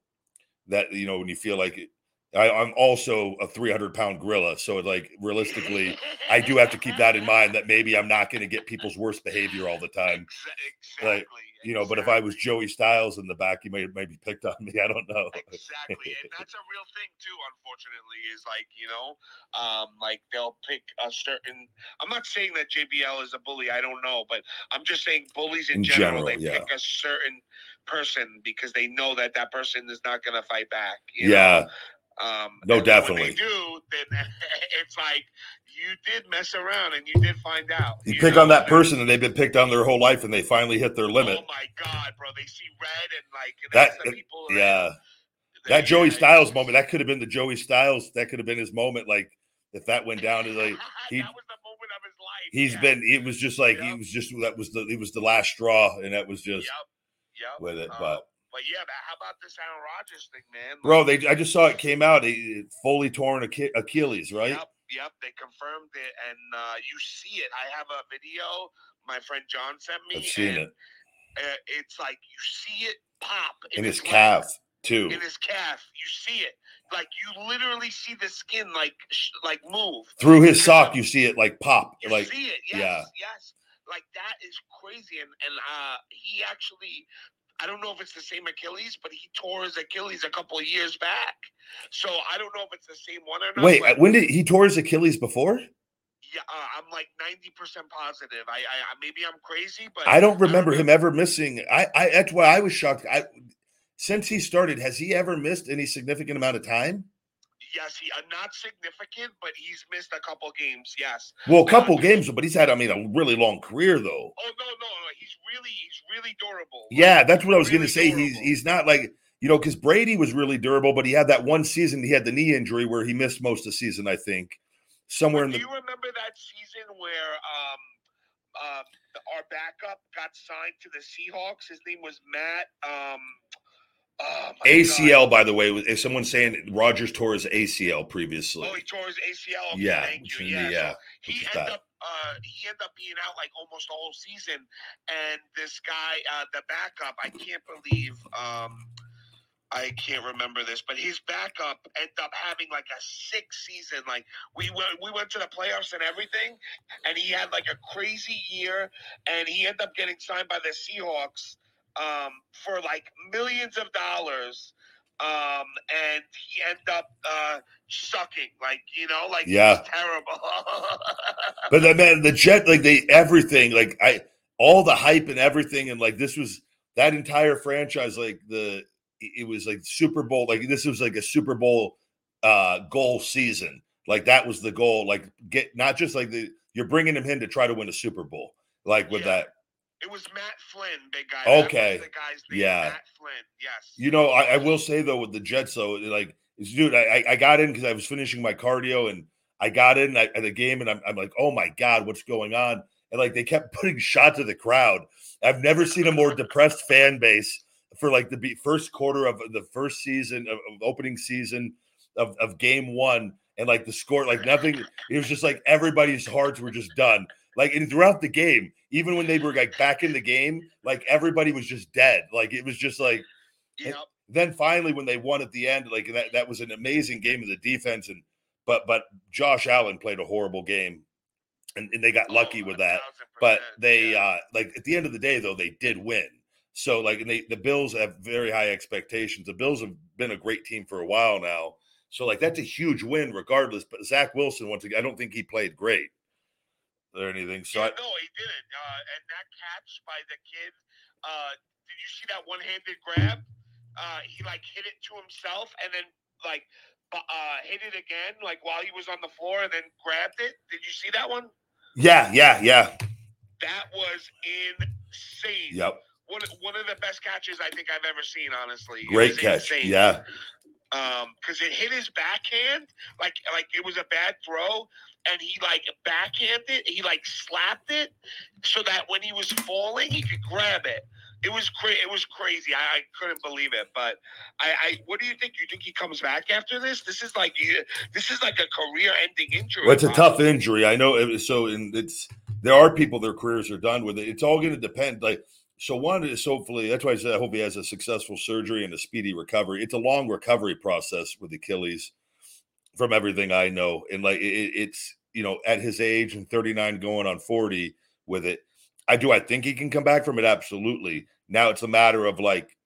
that you know when you feel like it. I, I'm also a 300 pound gorilla, so like realistically, I do have to keep that in mind that maybe I'm not going to get people's worst behavior all the time. *laughs* Exa- Like, exactly. You know, but if I was. Joey Styles in the back, he may maybe picked on me. *laughs* I don't know. exactly and that's a real thing too unfortunately is like you know um like they'll pick a certain i'm not saying that jbl is a bully i don't know but i'm just saying bullies in, In general, general, they yeah. pick a certain person because they know that that person is not going to fight back you yeah, know? um No, then when definitely. they do then *laughs* it's like you did mess around and you did find out you you pick know? on that person and they've been picked on their whole life, and they finally hit their limit. oh my god bro they see red and like and That- people yeah, that, that Joey Styles moment, that could have been the Joey Styles. That could have been his moment. Like if that went down, to like *laughs* he- that was the moment of his life. he's yeah. been. It was just like he was just that was the it was the last straw, and that was just Yep. Yep. with it. Uh, But but yeah, man, how about this Aaron Rodgers thing, man? bro, they I just saw it came out. He fully torn Achilles, right? Yep. Yep. They confirmed it, and uh, you see it. I have a video my friend John sent me. I've seen and, it Uh, it's like you see it pop in his leg, calf too. In his calf, you see it. Like you literally see the skin like sh- like move. Through his sock, you see it like pop. You Like see it, yes, yeah. yes. Like that is crazy, and and uh, he actually, I don't know if it's the same Achilles, but he tore his Achilles a couple of years back. So I don't know if it's the same one or not. wait, but when did he tore his Achilles before? yeah, uh, I'm like ninety percent positive. I, I I- maybe I'm crazy, but I don't remember know. him ever missing. I, I that's why I was shocked. I since he started, has he ever missed any significant amount of time? Yes, he uh, not significant, but he's missed a couple games. Yes. Well, a couple games, but he's had, I mean, a really long career though. Oh no, no, no. He's really he's really durable. Yeah, that's what I was Really gonna say. He's durable. he's not like you know, because Brady was really durable, but he had that one season, he had the knee injury where he missed most of the season, I think. Somewhere in do the you remember that season where um uh, our backup got signed to the Seahawks? His name was Matt. Um, Oh ACL, God. by the way, if someone's saying Rodgers tore his ACL previously? Oh, he tore his ACL. Okay, yeah, thank you. Yeah, yeah. so he ended up uh, he ended up being out like almost the whole season. And this guy, uh, the backup, I can't believe. Um, I can't remember this, but his backup ended up having like a sick season. Like we went, we went to the playoffs and everything, and he had like a crazy year, and he ended up getting signed by the Seahawks um, for like millions of dollars. Um, and he ended up uh, sucking, like you know, like Yeah. terrible. *laughs* But the man, the Jet, like they everything, like I, all the hype and everything, and like this was that entire franchise, like the it was like Super Bowl, like this was like a Super Bowl uh goal season. Like that was the goal. Like get not just like the you're bringing him in to try to win a Super Bowl. Like with Yeah. that, It was Matt Flynn, big guy. Okay. the guy's name. Yeah. Matt Flynn. Yes. you know, I, I will say though with the Jets, though, like dude, I I- got in because I was finishing my cardio and I got in at at the game and I'm, I'm like, oh my god, what's going on? And like they kept *laughs* putting shots at the crowd. I've never seen a more depressed fan base for like the first quarter of the first season of, of opening season of, of game one. And like the score, like nothing, it was just like everybody's hearts were just done. Like and throughout the game, even when they were like back in the game, like everybody was just dead. Like it was just like Yep. then finally when they won at the end like that that was an amazing game of the defense and but but Josh Allen played a horrible game and, and they got lucky Oh, with that but they yeah. uh like at the end of the day though they did win so like and they the Bills have very high expectations the Bills have been a great team for a while now so like that's a huge win regardless but Zach Wilson once again I don't think he played great or anything so yeah, I, no, he didn't. Uh, and that catch by the kid, uh, did you see that one-handed grab? Uh, he like hit it to himself and then like uh, hit it again, like while he was on the floor, and then grabbed it. Did you see that one? yeah yeah yeah That was insane. yep One, one of the best catches I think I've ever seen. Honestly, great catch insane. yeah um because it hit his backhand like like it was a bad throw and he like backhanded he like slapped it so that when he was falling he could grab it it was cra- it was crazy I, I couldn't believe it but I, I what do you think you think he comes back after this this is like this is like a career ending injury Well, it's a tough injury. I know. So, and it's there are people their careers are done with it. It's all going to depend. Like, so one is hopefully that's why I said I hope he has a successful surgery and a speedy recovery. It's a long recovery process with Achilles, from everything I know, and like it, it's you know at his age and thirty nine going on forty with it. I do. I think he can come back from it. Absolutely. Now it's a matter of like,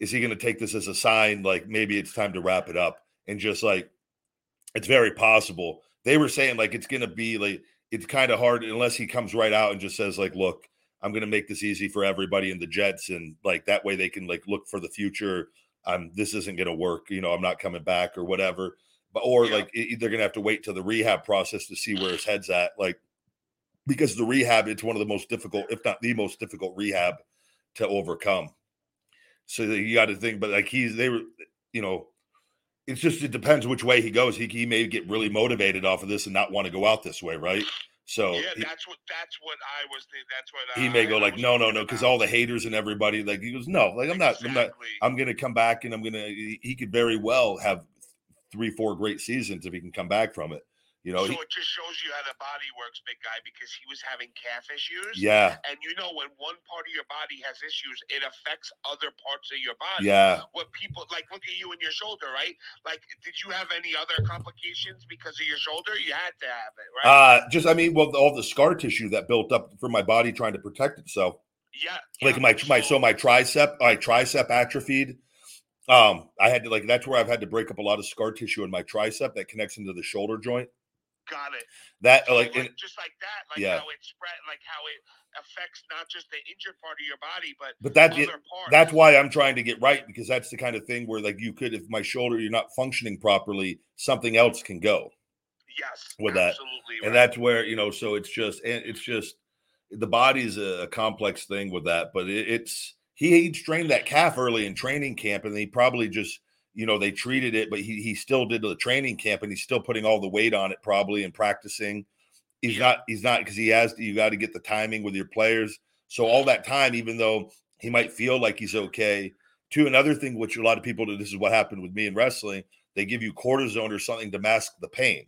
is he going to take this as a sign? Like maybe it's time to wrap it up and just like, it's very possible they were saying like it's going to be like it's kind of hard unless he comes right out and just says like look i'm going to make this easy for everybody in the jets and like that way they can like look for the future I'm um this isn't going to work you know i'm not coming back or whatever or Yeah. like they're to have to wait till the rehab process to see where his head's at like because the rehab it's one of the most difficult if not the most difficult rehab to overcome so you got to think but like he's they were you know it's just it depends which way he goes. He he may get really motivated off of this and not want to go out this way, right? So yeah he, that's what that's what i was thinking that's what he uh, may go I like, no, no, no, because all the haters and everybody like he goes, no, like I'm not, I'm not, I'm gonna come back and I'm gonna. He could very well have three, four great seasons if he can come back from it. You know, so he- it just shows you how the body works, big guy, because he was having calf issues. yeah, And you know, when one part of your body has issues, it affects other parts of your body. yeah. What people like, look at you and your shoulder, right? Like, did you have any other complications because of your shoulder? You had to have it, right? Uh, just I mean, well, all the scar tissue that built up from my body trying to protect itself. yeah. like yeah. my my so my tricep my tricep atrophied um i had to like that's where i've had to break up a lot of scar tissue in my tricep that connects into the shoulder joint got it. that So, like like, and- just like that, like Yeah. how it spread, like how it affects not just the injured part of your body, but but that other parts. that's why i'm trying to get right because that's the kind of thing where like you could if my shoulder you're not functioning properly something else can go yes, with that. absolutely and that's where you know so it's just and it's just the body's a, a complex thing with that but it, it's he he strained that calf early in training camp and he probably just you know they treated it but he he still did the training camp and he's still putting all the weight on it probably and practicing he's Yeah. not he's not because he has you got to get the timing with your players so all that time even though he might feel like he's okay Two, another thing, which a lot of people do, this is what happened with me in wrestling. They give you cortisone or something to mask the pain.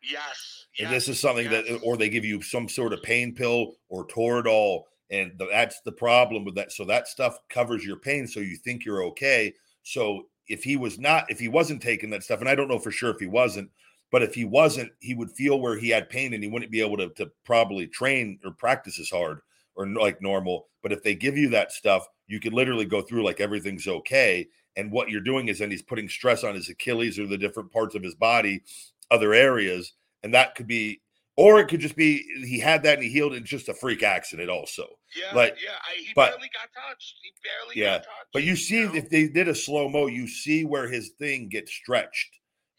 Yes. And yes, this is something yes. that, or they give you some sort of pain pill or Toradol, and that's the problem with that. So that stuff covers your pain, so you think you're okay. So if he was not, if he wasn't taking that stuff, and I don't know for sure if he wasn't, but if he wasn't, he would feel where he had pain, and he wouldn't be able to to probably train or practice as hard or like normal. But if they give you that stuff, you can literally go through like everything's okay. And what you're doing is then he's putting stress on his Achilles or the different parts of his body, other areas, and that could be, or it could just be he had that and he healed. It's just a freak accident, also. Yeah, like- yeah. I, he but- barely got touched. He barely Yeah, got touched. But you see, know? if they did a slow mo, you see where his thing gets stretched.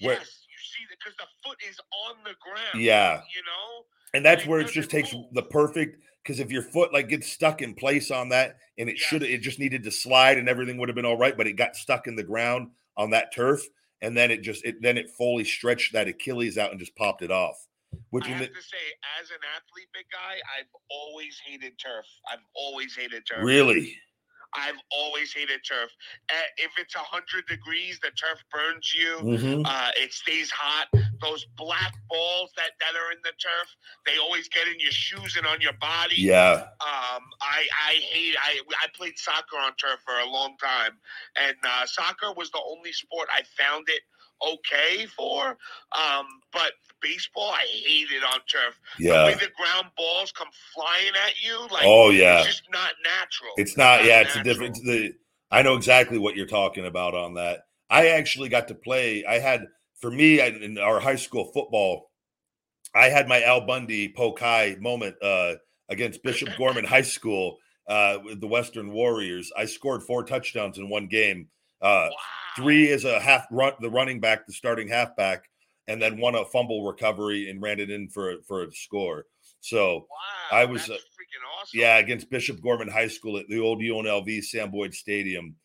where- yes, you see that because the foot is on the ground. Yeah. you know. And that's It where it just takes move. the perfect because if your foot like gets stuck in place on that and it should Yes. it just needed to slide and everything would have been all right, but it got stuck in the ground on that turf and then it just it then it fully stretched that Achilles out and just popped it off. Which I have the, to say, as an athlete, big guy, I've always hated turf. I've always hated turf. really I've always hated turf. Uh, if it's hundred degrees, the turf burns you. Mhm. Uh, it stays hot. Those black balls that, that are in the turf, they always get in your shoes and on your body. yeah. Um, I I hate. I I played soccer on turf for a long time, and uh, soccer was the only sport I found it okay for. Um, but baseball, I hate it on turf. The Yeah. the ground balls come flying at you, like Oh yeah. it's just not natural. It's not, yeah, it's a natural. different the I know exactly what you're talking about on that. I actually got to play. I had for me I- in our high school football, I had my Al Bundy Polk High moment uh against Bishop Gorman High School uh with the Western Warriors. I scored four touchdowns in one game. Uh Wow. three is a half run the running back, the starting halfback, and then one a fumble recovery and ran it in for a- for a score. So Wow, I was, uh, freaking awesome. yeah, against Bishop Gorman High School at the old UNLV Sam Boyd Stadium,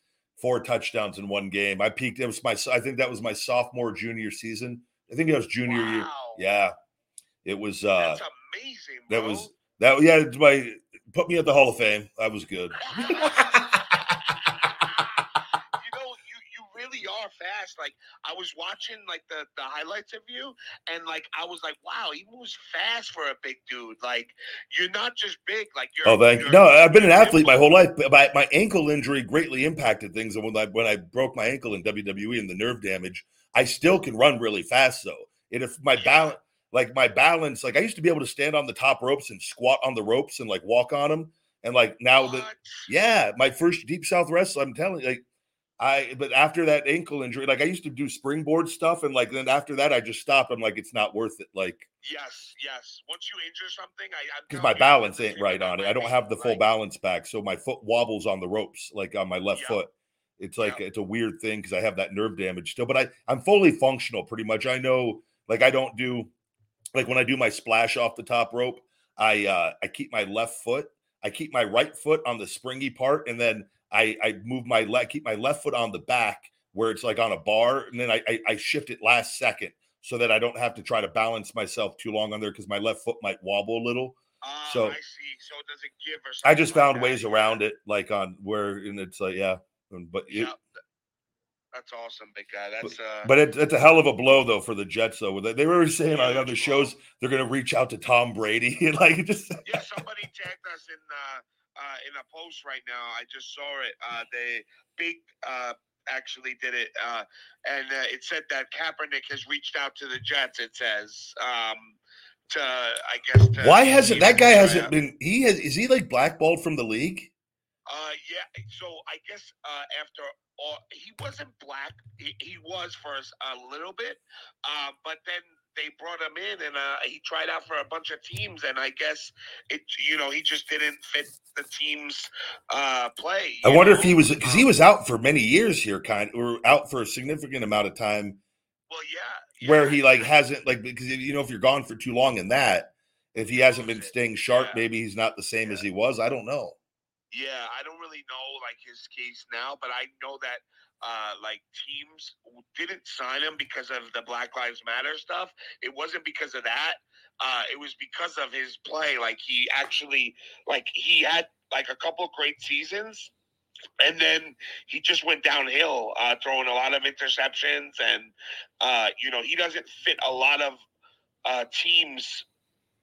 four touchdowns in one game. I peaked. It was my. I think that was my sophomore junior season. I think it was junior year. Yeah, it was. uh that's amazing. That was that. Yeah, my put me at the Hall of Fame. That was good. you know, you you really are fast. Like I was watching like the the highlights of you, and like I was like, wow, he moves fast for a big dude. Like you're not just big. Like you're. Oh, thank you. No, I've been an athlete my whole life, but my, my ankle injury greatly impacted things. And when I when I broke my ankle in WWE and the nerve damage, I still can run really fast. though. and if my Yeah. balance, like my balance, like I used to be able to stand on the top ropes and squat on the ropes and like walk on them, and like now that yeah, my first deep south wrestle, I'm telling you, like I but after that ankle injury, like I used to do springboard stuff, and like then after that, I just stopped. I'm like, it's not worth it. Like Yes, yes. Once you injure something, I because my balance ain't right on it. I don't have the full like, balance back, so my foot wobbles on the ropes, like on my left Yeah. foot. It's like Yeah. it's a weird thing because I have that nerve damage still, but I I'm fully functional pretty much. I know, like I don't do, like when I do my splash off the top rope, I uh I keep my left foot, I keep my right foot on the springy part, and then I I move my leg, keep my left foot on the back where it's like on a bar, and then I I, I shift it last second so that I don't have to try to balance myself too long on there because my left foot might wobble a little. Ah, So- I see. So it doesn't give or I just like found that, ways around it, like on where, and it's like, yeah, but it, Yeah. That's awesome, big guy. That's uh but it, it's a hell of a blow though for the Jets though. They, they were saying on other blow. shows they're going to reach out to Tom Brady and *laughs* like just yeah, somebody tagged us in uh, uh, in a post right now. I just saw it. Uh, they big uh, actually did it, uh, and uh, it said that Kaepernick has reached out to the Jets. It says um, to I guess to why hasn't that guy hasn't been? He has is he like blackballed from the league? Uh, yeah. So I guess uh, after all, he wasn't black. He, he was for us a little bit, uh, but then they brought him in, and uh, he tried out for a bunch of teams, and I guess it, you know, he just didn't fit the team's uh, play. I wonder know? if he was because he was out for many years here, kind or out for a significant amount of time Well, yeah. yeah, where he like hasn't like because you know if you're gone for too long in that, if he hasn't been staying sharp, Yeah. maybe he's not the same as he was. I don't know. Yeah, I don't really know like his case now, but I know that uh like teams didn't sign him because of the Black Lives Matter stuff. It wasn't because of that. Uh it was because of his play. Like he actually like he had like a couple of great seasons and then he just went downhill, uh, throwing a lot of interceptions, and uh, you know he doesn't fit a lot of uh, teams'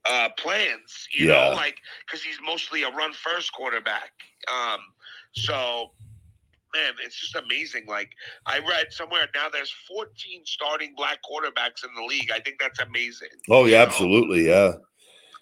uh, plans. You Yeah. know, like because he's mostly a run first quarterback. Um, so. Man, it's just amazing. Like I read somewhere now, there's 14 starting black quarterbacks in the league. I think that's amazing. Oh yeah, absolutely, yeah.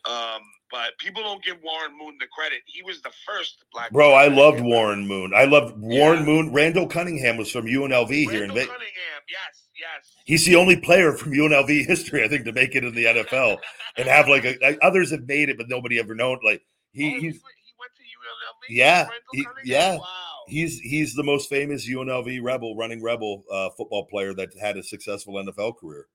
Um, but people don't give Warren Moon the credit. He was the first black. Bro, I loved Warren Moon. I loved Warren Yeah. Moon. Randall Cunningham was from UNLV here in Randall Vegas. Cunningham, yes, yes. He's the only player from UNLV *laughs* history, I think, to make it in the NFL *laughs* and have like a, like, others have made it, but nobody ever known. Like he, Oh, he's he went to UNLV. Yeah, Randall he- yeah. Wow. He's he's the most famous UNLV rebel, running rebel uh, football player that had a successful NFL career.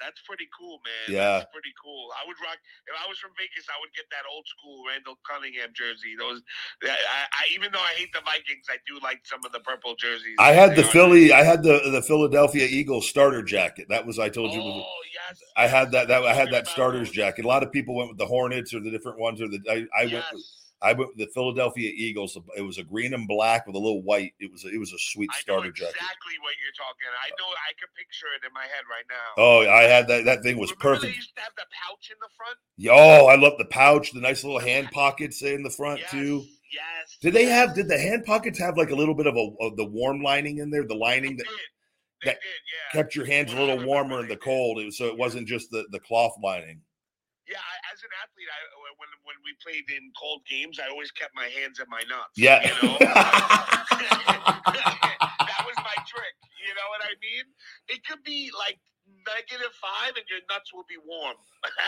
That's pretty cool, man. Yeah. That's pretty cool. I would rock if I was from Vegas. I would get that old school Randall Cunningham jersey. Those, I, I even though I hate the Vikings, I do like some of the purple jerseys. I had the Philly, I had the the Philadelphia Eagles starter jacket. That was I told you. Oh yes. I had that. That I had that starter's jacket. A lot of people went with the Hornets or the different ones, or the I, I went. With, Yes. I went with the Philadelphia Eagles. It was a green and black with a little white. It was a, it was a sweet starter exactly jacket. Exactly what you're talking. I know. I can picture it in my head right now. Oh, I had that. That thing was Remember perfect. They used to have the pouch in the front. Oh, I love the pouch, the nice little hand *laughs* pockets in the front yes, too. Yes. Did they have? Did the hand pockets have like a little bit of a of the warm lining in there? The lining that that did. Yeah. kept your hands a little warmer in the cold, it was, so it wasn't just the the cloth lining. Yeah, I, as an athlete, I when we played in cold games, I always kept my hands in my nuts. Yeah. you know, *laughs* *laughs* that was my trick. You know what I mean? It could be like negative five, and your nuts will be warm.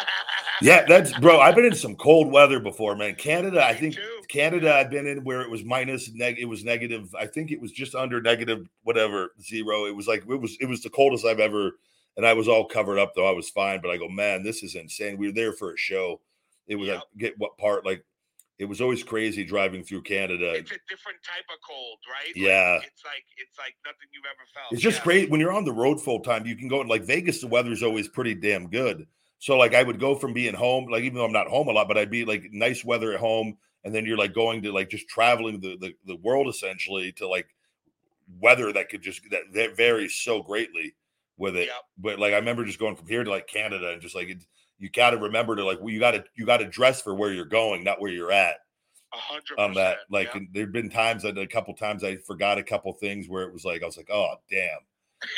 *laughs* yeah, that's bro. I've been in some cold weather before, man. Canada, I think. Canada. I've been in where it was minus neg. It was negative. I think it was just under negative whatever zero. It was like it was it was the coldest I've ever. And I was all covered up though. I was fine, but I go, man, this is insane. We were there for a show. It was Yep. like get what part like. It was always crazy driving through Canada. It's a different type of cold, right? Like, Yeah. it's like it's like nothing you've ever felt. It's just Yeah. great when you're on the road full time. You can go in like Vegas. The weather's always pretty damn good. So like I would go from being home, like even though I'm not home a lot, but I'd be like nice weather at home, and then you're like going to like just traveling the the, the world essentially to like weather that could just that, that varies so greatly with it. Yep. But like I remember just going from here to like Canada and just like it, you got to remember to like well, you got to you got to dress for where you're going, not where you're at A hundred on that. Like yep. and there've been times that a couple times I forgot a couple things where it was like I was like, oh damn.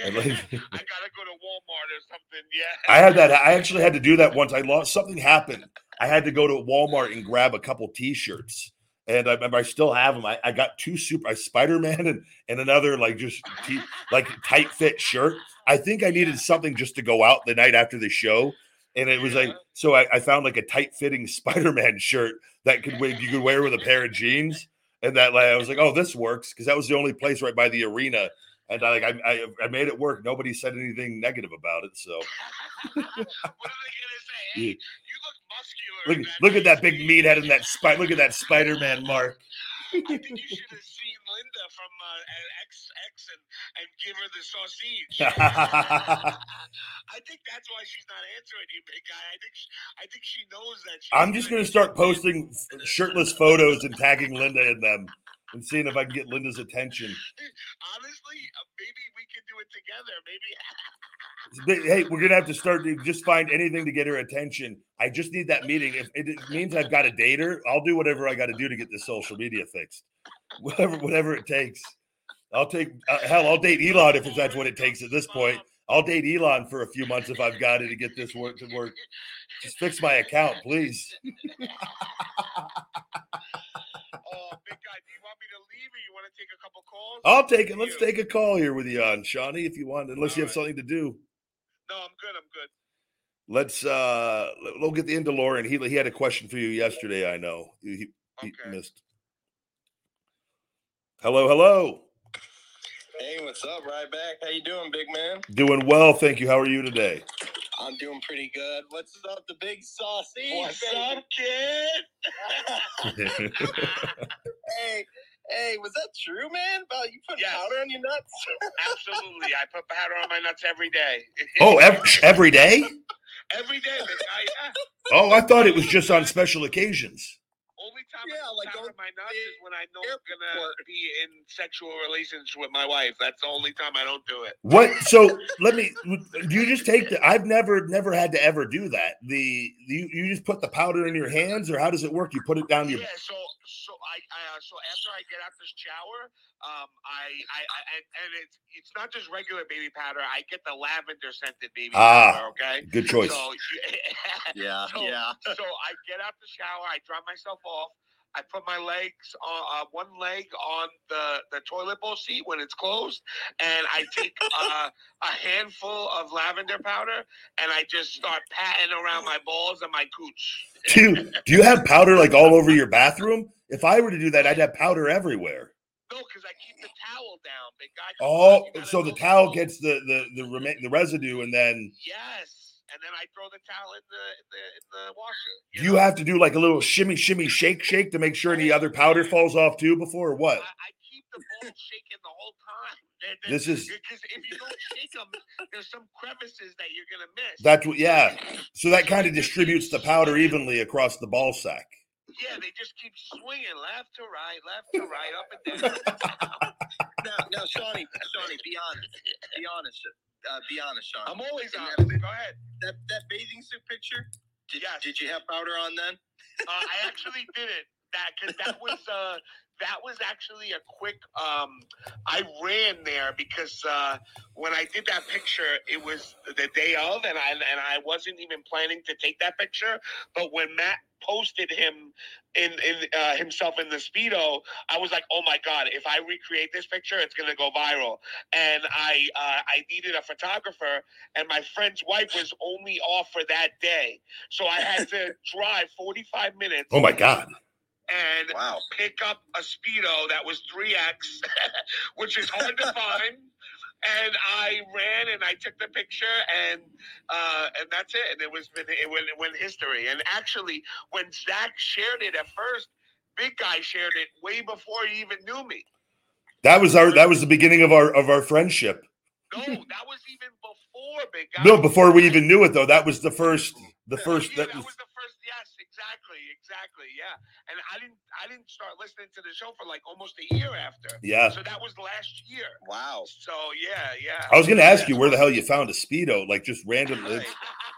and like- *laughs* I gotta go to Walmart or something. Yeah. I had that. I actually had to do that once. I lost something happened. I had to go to Walmart and grab a couple T-shirts, and I remember I still have them. I, I got two super Spider Man and and another like just t- like tight fit shirt. I think I *laughs* needed something just to go out the night after the show, and it was like so. I, I found like a tight fitting *laughs* Spider Man shirt that could you could wear with a pair of jeans, and that like I was like, oh, this works because that was the only place right by the arena. And I, like I, I, I made it work. Nobody said anything negative about it. So *laughs* what are they gonna say? Hey, you look muscular. Look, look at that big jersey." meathead and that spider. Look at that Spider-Man mark. I think you *laughs* should have seen Linda from uh, X X and, and give her the sausage. *laughs* *laughs* I think that's why she's not answering you, big guy. I think she, I think she knows that. I'm just gonna start posting shirtless photos and tagging Linda in them, and seeing if I can get Linda's attention. *laughs* Honestly, uh, maybe we could do it together. Maybe. *laughs* Hey, we're gonna have to start to just find anything to get her attention. I just need that meeting. If it means I've got to date her, I'll do whatever I got to do to get this social media fixed. *laughs* Whatever, whatever it takes. I'll take uh, hell. I'll date Elon if that's what it takes at this point. I'll date Elon for a few months if I've got it to get this work to work. Just fix my account, please. *laughs* Oh, big guy, do you want me to leave or you want to take a couple calls? I'll take it. Let's take a call here with you on Seany if you want, unless you have All right. something to do. No, I'm good. I'm good. Let's uh we'll get the into Lauren. He he had a question for you yesterday, I know. He, he- he missed. Hello, hello. Hey, what's up? Ryback. How you doing, big man? Doing well, thank you. How are you today? I'm doing pretty good. What's up, the big sausage? What's baby? up, kid? *laughs* hey, hey, was that true, man? About you putting Yes. powder on your nuts? Absolutely. I put powder on my nuts every day. *laughs* oh, every, every day? *laughs* every day, big guy. Yeah. Oh, I thought it was just on special occasions. Only time Yeah, I like powder going my nuts is when I know I'm gonna be in sexual relations with my wife. That's the only time I don't do it. What? So let me. Do you just take the? I've never, never had to ever do that. The you, you just put the powder in your hands, or how does it work? You put it down your. Yeah, so so I, I uh, so after I get out this shower, um, I I, I and, and it's it's not just regular baby powder. I get the lavender scented baby Ah, powder. Okay. Good choice. So *laughs* Yeah, So- yeah. so I get out the shower, I dry myself off. I put my legs on uh, one leg on the, the toilet bowl seat when it's closed, and I take *laughs* uh, a handful of lavender powder and I just start patting around my balls and my cooch. Do you, do you have powder like all over your bathroom? If I were to do that, I'd have powder everywhere. No, because I keep the towel down. Big guy. Oh, You so the towel gets the the the, rema- the residue, and then Yes, and then I throw the towel in the in the, in the washer. do you know? have to do like a little shimmy, shimmy, shake, shake to make sure any other powder falls off too before or what? I, I keep the ball shaking the whole time. There- This is- because if you don't shake them, there's some crevices that you're gonna miss. That's what, yeah. *clears throat* So that kind of distributes the powder evenly across the ball sack. Yeah, they just keep swinging left to right, left to right, up and down. *laughs* Now, now, Seany, Seany, be honest. Be honest. Uh, be honest, Seany. I'm always And on. Go ahead. That that bathing suit picture. Did, Yes. did you have powder on then? Uh, I actually didn't. That because that was uh that was actually a quick um I ran there because uh when I did that picture it was the day of and I and I wasn't even planning to take that picture. But when Matt posted him in in uh, himself in the speedo I was like oh my god if I recreate this picture it's gonna go viral. And I uh, I needed a photographer and my friend's wife was only off for that day. So I had to *laughs* drive 45 minutes Oh my god. And Wow. pick up a speedo that was 3x *laughs* which is hard to find. And i ran and i took the picture and uh and that's it. And it was it went, it went history. And actually when zach shared it at first big guy shared it way before he even knew me. That was our that was the beginning of our of our friendship. no that was even before big guy. No, before we even knew it though, that was the first the first yeah, that was the first yes exactly exactly yeah and i didn't i didn't start listening to the show for like almost a year after yeah. so that was last year Wow. So yeah, yeah. I was gonna ask you where the hell you found a speedo, like just randomly.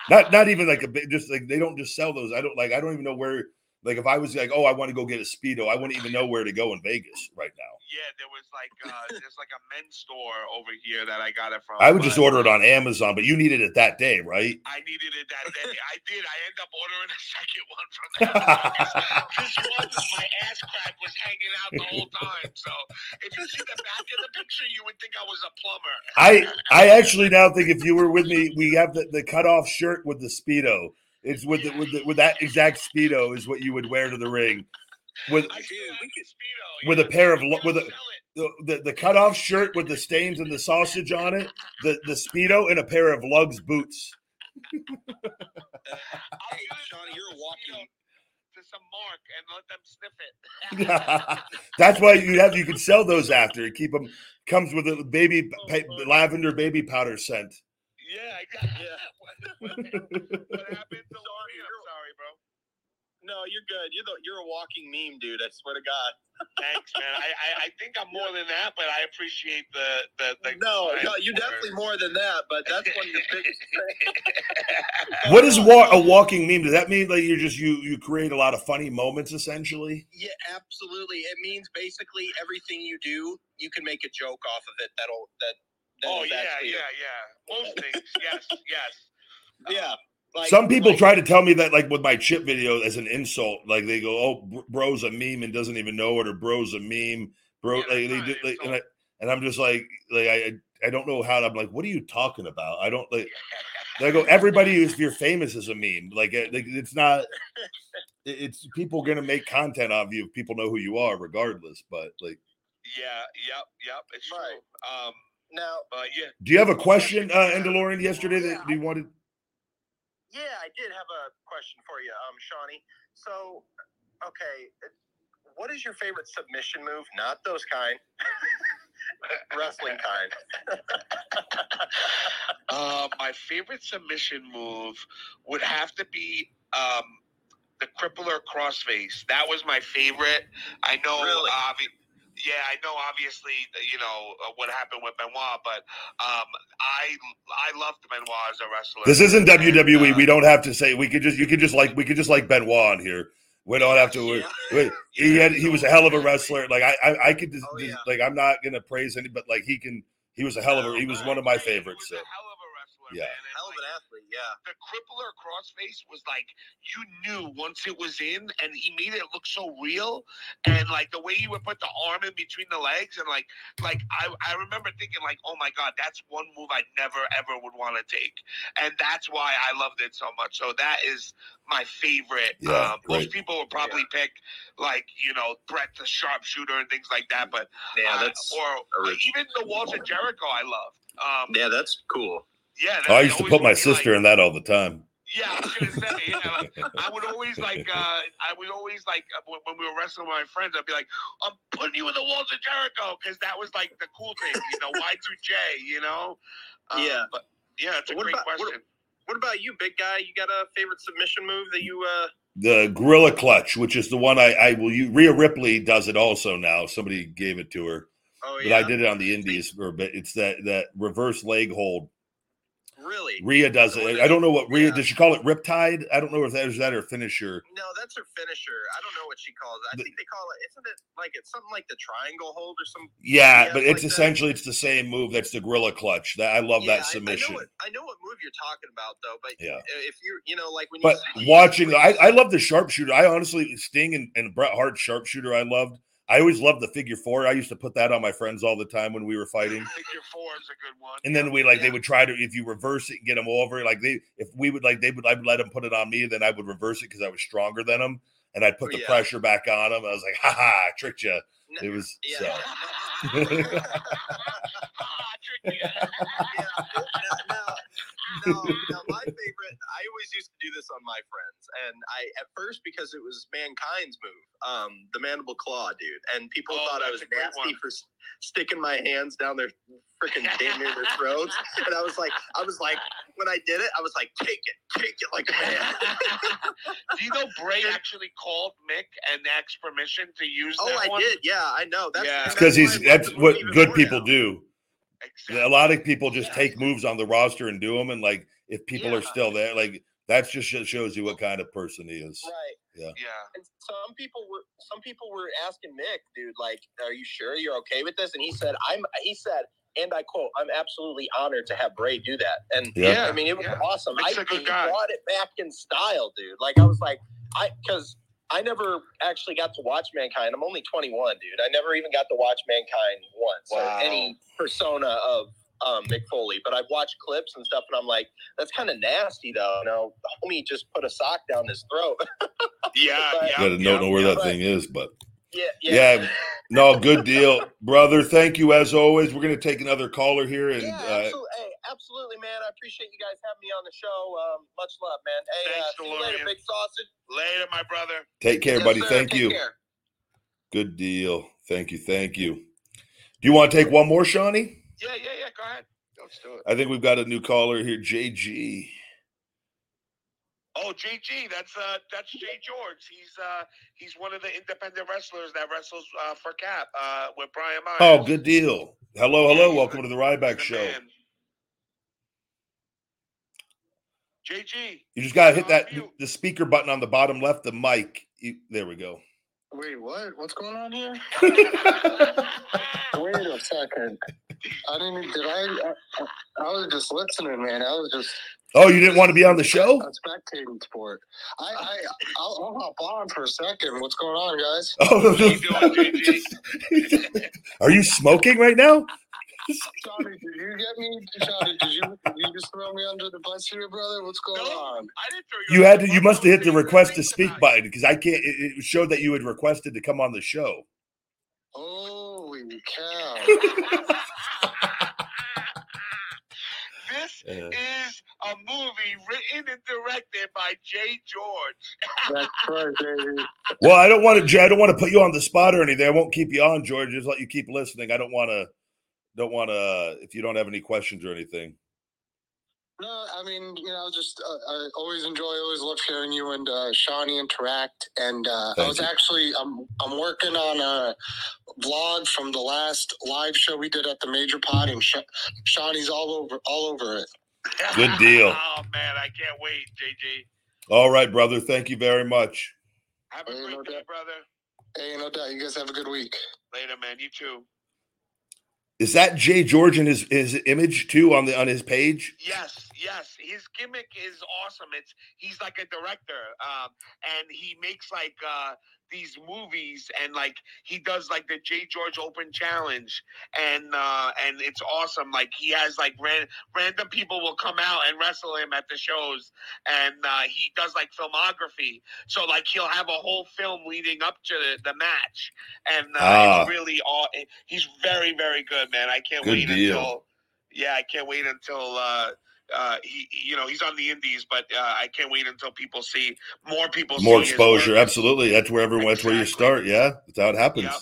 Not not even like a big just like they don't just sell those. I don't like I don't even know where like if I was like, oh, I want to go get a speedo, I wouldn't even know where to go in Vegas right now. yeah, there was like uh there's like a men's store over here that I got it from. I would just order it on Amazon, but you needed it that day, right? I needed it that day. *laughs* I did. I ended up ordering a second one from Amazon. this one, my ass crack was hanging out the whole time. So if you see the back of the picture, you would think I was a plumber. I I actually now think if you were with me, we have the, the cutoff shirt with the speedo. It's with the, with the, with that exact speedo is what you would wear to the ring. With I still have the Speedo, with yeah. a pair of lo- with a- the, the the cutoff shirt with the stains and the sausage on it, the the speedo, and a pair of lugs boots. *laughs* I'll Hey, give it to you're walking- to some mark and let them sniff it. *laughs* That's why you have you can sell those after. Keep them comes with a baby *laughs* pa- oh, lavender baby powder scent. Yeah, I got *laughs* Yeah. what, what, *laughs* what happened to Lori? I'm sorry, bro. No, you're good. You're the, you're a walking meme, dude. I swear to God. *laughs* Thanks, man. I, I, I think I'm more than that, but I appreciate the the, the No, no, you're definitely more than that. But that's one of your biggest. Things. what is wa- a walking meme? Does that mean like you just you you create a lot of funny moments essentially? Yeah, absolutely. It means basically everything you do, you can make a joke off of it. That'll that. Oh that'll yeah, actually- yeah, yeah. Most things, *laughs* yes, yes. yeah. Like, Some people like- try to tell me that like with my chip video as an insult. Like they go, "Oh, bro's a meme and doesn't even know it," or "Bro's a meme." Bro, Yeah, like, they do, like, and, I, and I'm just like, like I I don't know how. To, I'm like, what are you talking about? I don't like. *laughs* They go, everybody if you're famous is a meme. Like, like it's not. It's people gonna make content of you if people know who you are, regardless. But like, Yeah, yep, yep. It's Right. true. Um, now. but yeah. do you have a question, uh, Indalorian, yesterday that you wanted? Yeah, I did have a question for you, um, Seany. So, okay, what is your favorite submission move? Not those kind, *laughs* wrestling kind. *laughs* Uh, my favorite submission move would have to be um, the crippler crossface. That was my favorite. I know. Really? obvi- yeah, I know. Obviously, you know uh, what happened with Benoit, but um, I I loved Benoit as a wrestler. This isn't And, WWE. uh, we don't have to say. We could just. You could just like. We could just like Benoit on here. We don't have to. Yeah. *laughs* he had. He was a hell of a wrestler. Like I. I, I could just, Oh, yeah. like. I'm not gonna praise any, but like he can. He was a hell of a. He was one of my He favorites. was So. a hell of a wrestler, Yeah. man. Yeah. the crippler crossface was like you knew once it was in and he made it look so real and like the way he would put the arm in between the legs and like like I, I remember thinking like oh my god that's one move I never ever would want to take and that's why I loved it so much so that is my favorite Yeah, um, most people would probably pick like you know Bret the sharpshooter and things like that but Yeah, uh, that's or a- even the Walls of Jericho I loved um, yeah, that's cool. Yeah Oh, I used to put my would be, like- sister in that all the time. yeah, I was gonna say, yeah, like, I would always like, uh, I would always like uh, when, when we were wrestling with my friends, I'd be like, "I'm putting you in the walls of Jericho," because that was like the cool thing, you know, Y two J, you know. Um, Yeah. but yeah, it's a What great about- question. What about you, big guy? You got a favorite submission move that you uh The Gorilla Clutch, which is the one I, I will. You Rhea Ripley does it also now. Somebody gave it to her, oh yeah. but. I did it on the Indies for a bit. It's that that reverse leg hold. Really? Rhea does it. I don't know what Rhea Yeah. does. She call it Riptide? I don't know if that is that her finisher. No, that's her finisher. I don't know what she calls it. I The- think they call it isn't it like it's something like the triangle hold or some Yeah, but it's like that. essentially it's the same move. That's the Gorilla Clutch. That I love Yeah, that submission. I, I know what I know what move you're talking about though, but Yeah. if you're you know like when But watching, I, I love the sharpshooter. I honestly, Sting and, and Bret Hart sharpshooter, I loved. I always loved the figure four. I used to put that on my friends all the time when we were fighting. *laughs* Figure four is a good one. And then we like they would try to if you reverse it and get them over. Like they if we would like they would I would let them put it on me, then I would reverse it because I was stronger than them, and I'd put the Yeah. pressure back on them. I was like, ha ha, I tricked you. No, It was yeah. so. *laughs* *laughs* Ah, tricky. yeah, now, now, now, *laughs* now my favorite I always used to do this on my friends and I at first because it was mankind's move um the mandible claw dude and people Oh, thought I was nasty for sticking my hands down their freaking damn near their throats *laughs* and I was like I was like when I did it I was like take it take it like a man *laughs* Do you know Bray actually called Mick and asked permission to use oh that I one? did yeah I know that's Yeah. and because that's he's why I love that's what good people now. do. Exactly. A lot of people just take moves on the roster and do them, and like if people are still there, like that's just shows you what kind of person he is. right Yeah. And some people were some people were asking Mick, dude, like, are you sure you're okay with this? And he said, I'm he said, and I quote, I'm absolutely honored to have Bray do that. And Yeah. I mean it was Yeah. awesome. Mick's I a good he guy. brought it back in style, dude. Like I was like, I because I never actually got to watch Mankind. I'm only 21, dude. I never even got to watch Mankind once Wow. or any persona of um, Mick Foley. But I've watched clips and stuff, and I'm like, that's kind of nasty, though. You know, the homie just put a sock down his throat. *laughs* Yeah. But- yeah. Gotta yeah, don't know where yeah. that thing is, but yeah, Yeah, *laughs* no, good deal, brother. Thank you as always. We're gonna take another caller here, and yeah, uh. Hey, absolutely, man. I appreciate you guys having me on the show. Um, much love, man. Hey, Thanks, uh, see you later, DeLorean. big sausage. Later, my brother. take care, Yes, buddy. sir. Thank Take you. care. Good deal. Thank you. Thank you. Do you want to take one more, Seany? Yeah, yeah, yeah. Go ahead. Let's do it. I think we've got a new caller here, JG. Oh, JG, that's uh, that's Jay George. He's uh, he's one of the independent wrestlers that wrestles uh, for Cap uh, with Brian Myers. Oh, good deal. Hello, hello. he's Welcome to the Ryback He's Show. man. JG. You just gotta hit that mute. the speaker button on the bottom left, the mic. You, there we go. Wait, what? What's going on here? *laughs* Wait a second. I didn't. Did I? I, I was just listening, man. I was just Oh, you didn't want to be on the show? a spectating sport. I, I, I'll, I'll hop on for a second. What's going on, guys? Oh, How you doing, JG? *laughs* are you smoking right now? Johnny, did you get me? Johnny, did you? Did you just throw me under the bus here, brother? What's going No. on? I didn't throw You You had to. You must have hit the request to speak about you. button because I can't. It, it showed that you had requested to come on the show. Holy cow! *laughs* This *laughs* Yeah. is a movie written and directed by Jay George. That's right, *laughs* baby. Well, I don't want to. I don't want to put you on the spot or anything. I won't keep you on, George. Just let you keep listening. I don't want to. Don't want to. If you don't have any questions or anything. No, I mean, you know, just uh, I always enjoy, always love hearing you and uh, Seany interact. And uh, I was you. actually, I'm, I'm working on a vlog from the last live show we did at the Major Pod, and Sha Seany's all over, all over it. Good deal. *laughs* oh man, I can't wait, JJ. All right, brother. Thank you very much. Have a Hey, great no day, doubt. brother. Hey, no doubt. You guys have a good week. Later, man. You too. Is that Jay George and his his image too on the on his page? Yes, yes. His gimmick is awesome. It's he's like a director, um, and he makes like uh, these movies, and like he does like the J George Open Challenge, and uh, and it's awesome. Like he has like ran, random people will come out and wrestle him at the shows, and uh, he does like filmography. So like he'll have a whole film leading up to the, the match, and uh, Ah. it's really all. He's very very good, man. I can't Good wait deal. until. Yeah, I can't wait until uh, uh, he, you know, he's on the Indies, but uh, I can't wait until people see more people. More exposure. Absolutely. That's where everyone. That's where you start. Yeah, that's how it happens. Yep.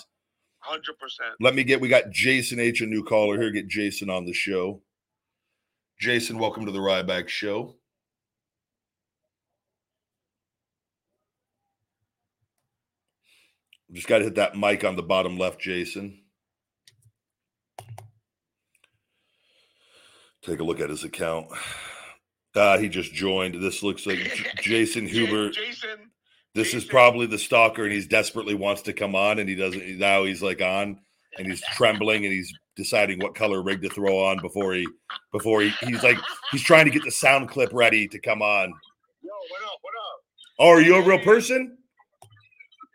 Hundred percent. Let me get. We got Jason H, a new caller here. Get Jason on the show. Jason, welcome to the Ryback Show. Just got to hit that mic on the bottom left, Jason. Take a look at his account. Uh, *sighs* he just joined. This looks like *laughs* Jason Huber. Jason. This is probably the stalker, and he's desperately wants to come on, and he doesn't. Now he's like on, and he's *laughs* trembling, and he's deciding what color rig to throw on before he, before he, he's like he's trying to get the sound clip ready to come on. Yo, what up? What up? Oh, are you a real person?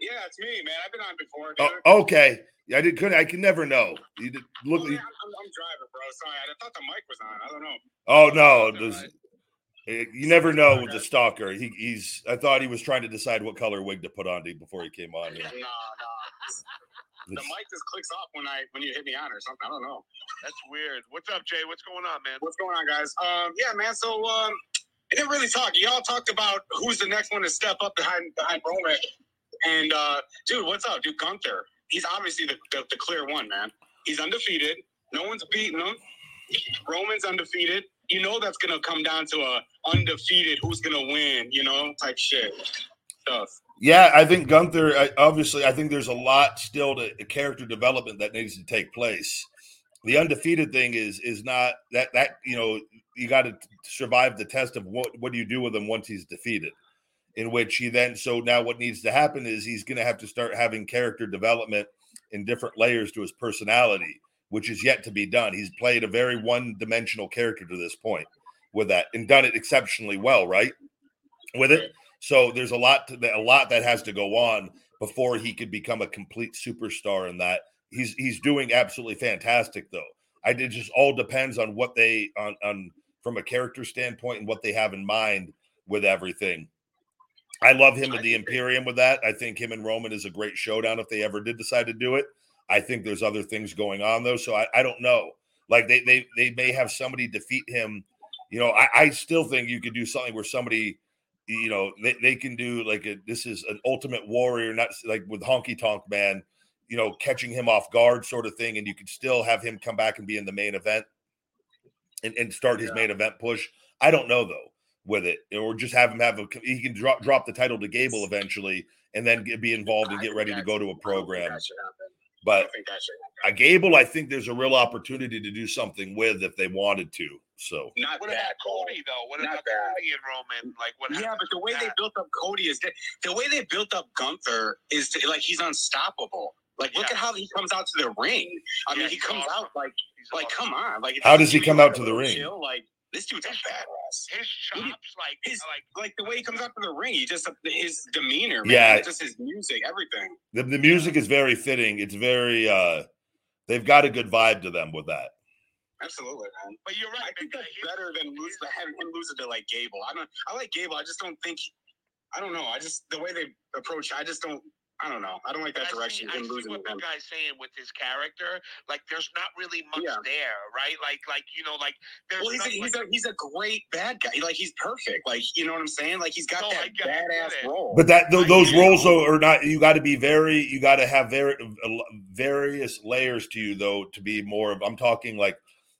Yeah, it's me, man. I've been on before. Oh, okay. I did. Couldn't. I can never know. You did, look. Oh, yeah, I'm, I'm, I'm driving, bro. Sorry, I thought the mic was on. I don't know. Oh no, That's there's- all right. eh, you never know with the stalker. He, he's. I thought he was trying to decide what color wig to put on before he came on. here. *laughs* Nah, nah. The mic just clicks off when I when you hit me on or something. I don't know. That's weird. What's up, Jay? What's going on, man? What's going on, guys? Um, yeah, man. So um, I didn't really talk. Y'all talked about who's the next one to step up behind behind Roman. And uh, dude, what's up, dude? Gunther. He's obviously the, the, the clear one, man. He's undefeated. No one's beaten him. Roman's undefeated. You know that's gonna come down to a undefeated who's gonna win, you know, type shit stuff. Yeah, I think Gunther. Obviously, I think there's a lot still to character development that needs to take place. The undefeated thing is is not that that you know you got to survive the test of what what do you do with him once he's defeated. In which he then so now what needs to happen is he's going to have to start having character development in different layers to his personality, which is yet to be done. He's played a very one dimensional character to this point with that and done it exceptionally well, right? With it. So there's a lot to a lot that has to go on before he could become a complete superstar in that. He's he's doing absolutely fantastic though. I it just all depends on what they on on from a character standpoint and what they have in mind with everything. I love him with the Imperium with that. I think him and Roman is a great showdown if they ever did decide to do it. I think there's other things going on though, so I, I don't know. Like they they they may have somebody defeat him. You know, I, I still think you could do something where somebody you know they, they can do like a this is an ultimate warrior not like with honky tonk man you know catching him off guard sort of thing and you could still have him come back and be in the main event and, and start his main event push i don't know though with it or just have him have a he can drop drop the title to gable eventually and then get, be involved and get ready to go to a program that should happen. I but don't think that should happen. a gable i think there's a real opportunity to do something with if they wanted to so Not What about Cody though? What Not about bad. Cody and Roman? Like what? Yeah, but the way with they built up Cody is that the way they built up Gunther is to, like he's unstoppable. Like look Yeah. at how he comes out to the ring. I Yeah, mean, he comes awesome. out like He's like awesome. come on, like How does he come out to the ring? chill, like this dude's a badass. His chops, like His- like Like the way he comes out to the ring, he just his demeanor, man, Yeah. just his music, everything. the, the music is very fitting it's very uh they've got a good vibe to them with that Absolutely, man. But you're right. I think man. that's better than lose his- having him losing to like Gable. I don't. I like Gable. I just don't think. I don't know. I just the way they approach. I just don't. I don't know. I don't like that I direction. See, I him see what to him. the guy's saying with his character. Like, there's not really much Yeah. there, right? Like, like you know, like there's. Well, he's a, he's like, a he's a great bad guy. Like he's perfect. Like you know what I'm saying. Like he's got No, that get it, I badass it. role. But that th- those get roles though are not. You got to be very. You got to have very various layers to you though to be more of. I'm talking like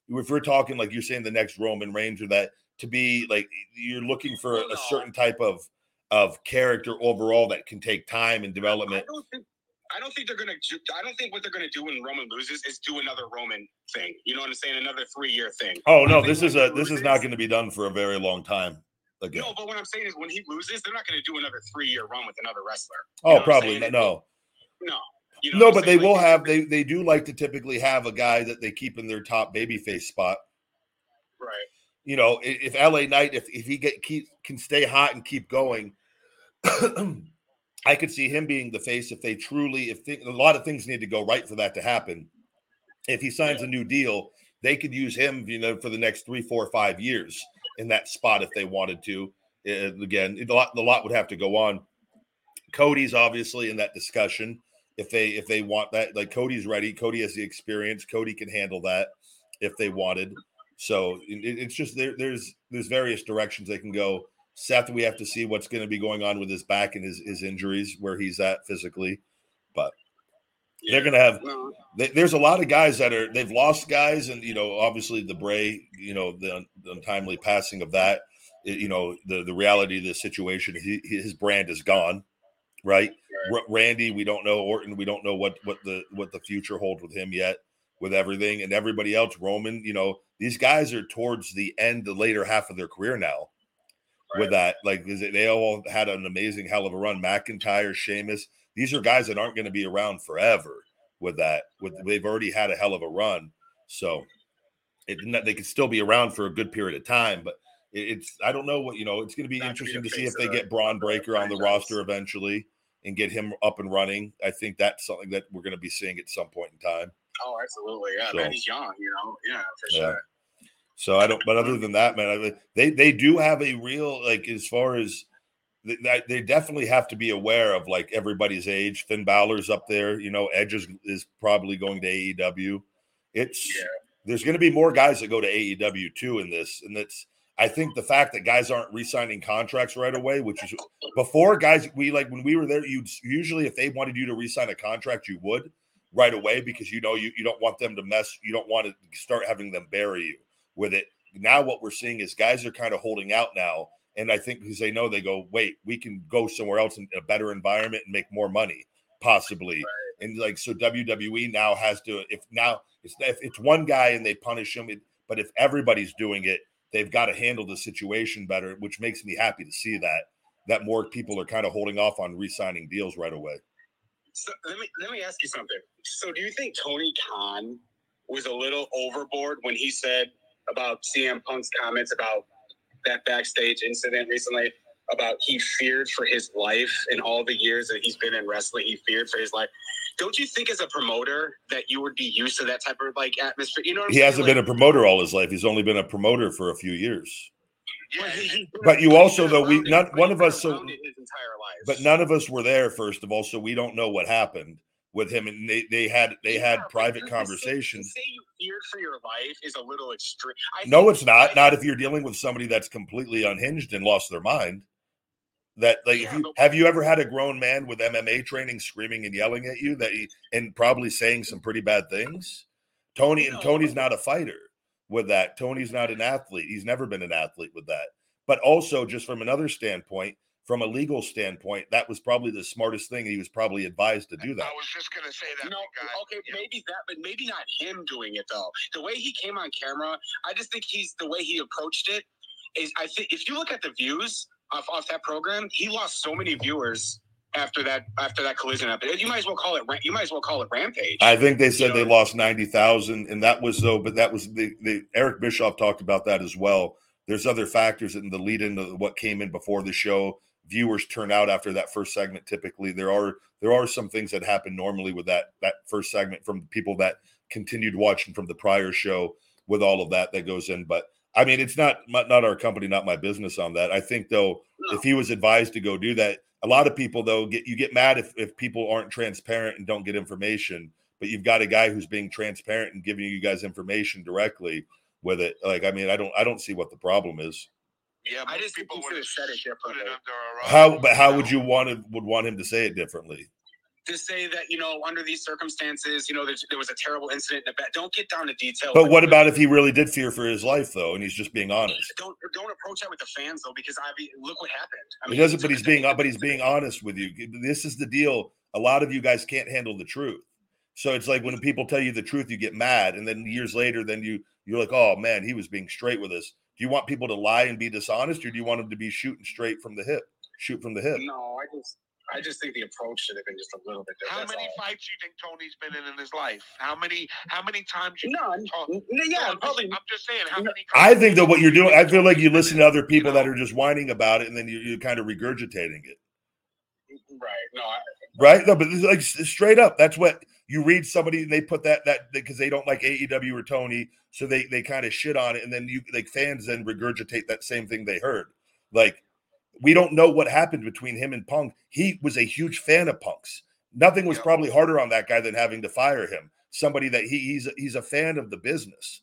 if we're talking like you're saying the next Roman Reigns or that to be like you're looking for Well, a no. certain type of of character overall that can take time and I development. don't think. I don't think they're gonna. do- I don't think what they're gonna do when Roman loses is do another Roman thing. You know what I'm saying? Another three year thing. Oh no, this is a this is not going to be done for a very long time. Again. No, but what I'm saying is when he loses, they're not gonna do another three year run with another wrestler. oh, what I'm probably no. No. You know No, but they? Like, will have they they do like to typically have a guy that they keep in their top babyface spot. right. You know, if LA Knight if if he get keep can stay hot and keep going, *clears throat* I could see him being the face if they truly if a lot of things need to go right for that to happen. If he signs a new deal, they could use him, you know, for the next three, four, five years in that spot if they wanted to. Uh, again, it- a lot, the lot would have to go on. Cody's obviously in that discussion. If they if they want that, like Cody's ready. Cody has the experience. Cody can handle that if they wanted. So it, it's just there. There's there's various directions they can go. Seth, we have to see what's going to be going on with his back and his his injuries, where he's at physically. But they're going to have No. Uh th- there's a lot of guys that are they've lost guys, and you know, obviously the Bray, you know, the, the untimely passing of that, it- you know, the the reality of the situation, he, his brand is gone, right? R- Randy, we don't know Orton, we don't know what what the what the future holds with him yet, with everything, and everybody else. Roman, you know, these guys are towards the end, the later half of their career now. With that, like is it- they all had an amazing hell of a run. McIntyre, Sheamus, these are guys that aren't going to be around forever with that. With they've already had a hell of a run, so it, they could still be around for a good period of time. But it, it's I don't know what you know. It's going to be Not interesting to see if they get Bron Breakker on the roster eventually and get him up and running. I think that's something that we're going to be seeing at some point in time. Oh, absolutely. Yeah, So- man, he's young. You know. Yeah, for Yeah. sure. So I don't. But other than that, man, I they they do have a real like as far as th- that they definitely have to be aware of like everybody's age. Finn Balor's up there. You know, Edge is, is probably going to AEW. It's Yeah. there's going to be more guys that go to AEW too in this, and that's I think the fact that guys aren't re-signing contracts right away, which is before guys we like when we were there, you usually if they wanted you to re-sign a contract, you would right away because you know you, you don't want them to mess, you don't want to start having them bury you with it. Now what we're seeing is guys are kind of holding out now. And I think because they know they go, wait, we can go somewhere else in a better environment and make more money, possibly. And like so WWE now has to if now it's if it's one guy and they punish him, it, but if everybody's doing it, they've got to handle the situation better, which makes me happy to see that that more people are kind of holding off on re-signing deals right away. So let me let me ask you something. So do you think Tony Khan was a little overboard when he said about CM Punk's comments about that backstage incident recently about he feared for his life in all the years that he's been in wrestling, he feared for his life. Don't you think as a promoter that you would be used to that type of like atmosphere? You know He saying? hasn't been a promoter all his life. He's only been a promoter for a few years. But you also, though, we- not- one of us, so- around it his entire life. But none of us were there, first of all, so we don't know what happened with him. And they, they had they Yeah, had private to say- conversations. Say you feared for your life is a little extreme. I No, it's not. I- Not if you're dealing with somebody that's completely unhinged and lost their mind. That like, if Yeah, you, have you ever had a grown man with MMA training screaming and yelling at you that he and probably saying some pretty bad things? Tony and. Tony's not a fighter with that. Tony's not an athlete. He's never been an athlete with that. But also, just from another standpoint, from a legal standpoint, that was probably the smartest thing. He was probably advised to do that. I was just gonna say that. No, guy. okay, Yeah. maybe that, but maybe not him doing it though. The way he came on camera, I just think he's the way he approached it is. I think if you look at the views off, off that program, he lost so many viewers after that after that collision happened. You might as well call it. You might as well call it rampage. I think they said You they know- lost ninety thousand, and that was though. But that was the, the Eric Bischoff talked about that as well. There's other factors in the lead into what came in before the show. Viewers turn out after that first segment. Typically, there are there are some things that happen normally with that that first segment from people that continued watching from the prior show with all of that that goes in. But I mean, it's not not not our company, not my business on that. I think though, No. if he was advised to go do that, a lot of people though get you get mad if if people aren't transparent and don't get information but you've got a guy who's being transparent and giving you guys information directly with it. Like, I mean, I don't, I don't see what the problem is. Yeah, I but just think people he would should've said it put it differently. under a How, but how would you want to would want him to say it differently? To say that you know under these circumstances, you know, there was a terrible incident in. Don't get down to detail. But what about if he really did fear for his life though, and he's just being honest? Don't don't approach that with the fans though, because I mean, look what happened. I He doesn't, but he's being but he's being honest with you. This is the deal. A lot of you guys can't handle the truth. So it's like when people tell you the truth, you get mad, and then years later, then you you're like, oh man, he was being straight with us. Do you want people to lie and be dishonest, or do you want them to be shooting straight from the hip? Shoot from the hip. No, I just I just think the approach should have been just a little bit different. How different. many that's fights you think Tony's been in in his life? How many? How many times you? all. No, talk- n- yeah, No, I'm, probably. just, I'm just saying. How No. many? I think that what you're doing, I feel like you listen to other people know? that are just whining about it, and then you, you're kind of regurgitating it, Right. No, I, right? No, but like straight up. That's what you read somebody and they put that that because they don't like AEW or Tony, so they they kind of shit on it, and then you like fans then regurgitate that same thing they heard. Like we don't know what happened between him and Punk. He was a huge fan of Punk's. Nothing was Yep. probably harder on that guy than having to fire him. Somebody that he, he's a, he's a fan of the business.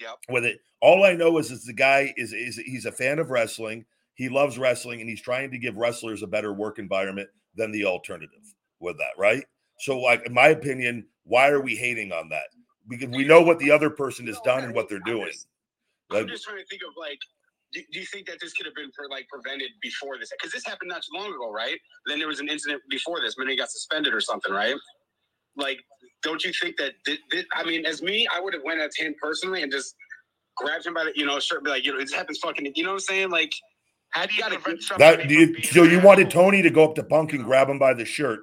Yep. with it. All I know is, is the guy is is he's a fan of wrestling. He loves wrestling, and he's trying to give wrestlers a better work environment than the alternative with that, right? So, like in my opinion, why are we hating on that? Because we know what the other person has done and what they're I'm doing. Like, I'm just trying to think of like, do, do you think that this could have been for, like prevented before this? Because this happened not too long ago, right? Then there was an incident before this, when he got suspended or something, right? Like, don't you think that? thi- thi- I mean, as me, I would have went at him personally and just grabbed him by the, you know, shirt, be like, you know, this happens fucking, you know what I'm saying? Like, How do you prevent that do you, so you wanted? Tony to go up to Punk and grab him by the shirt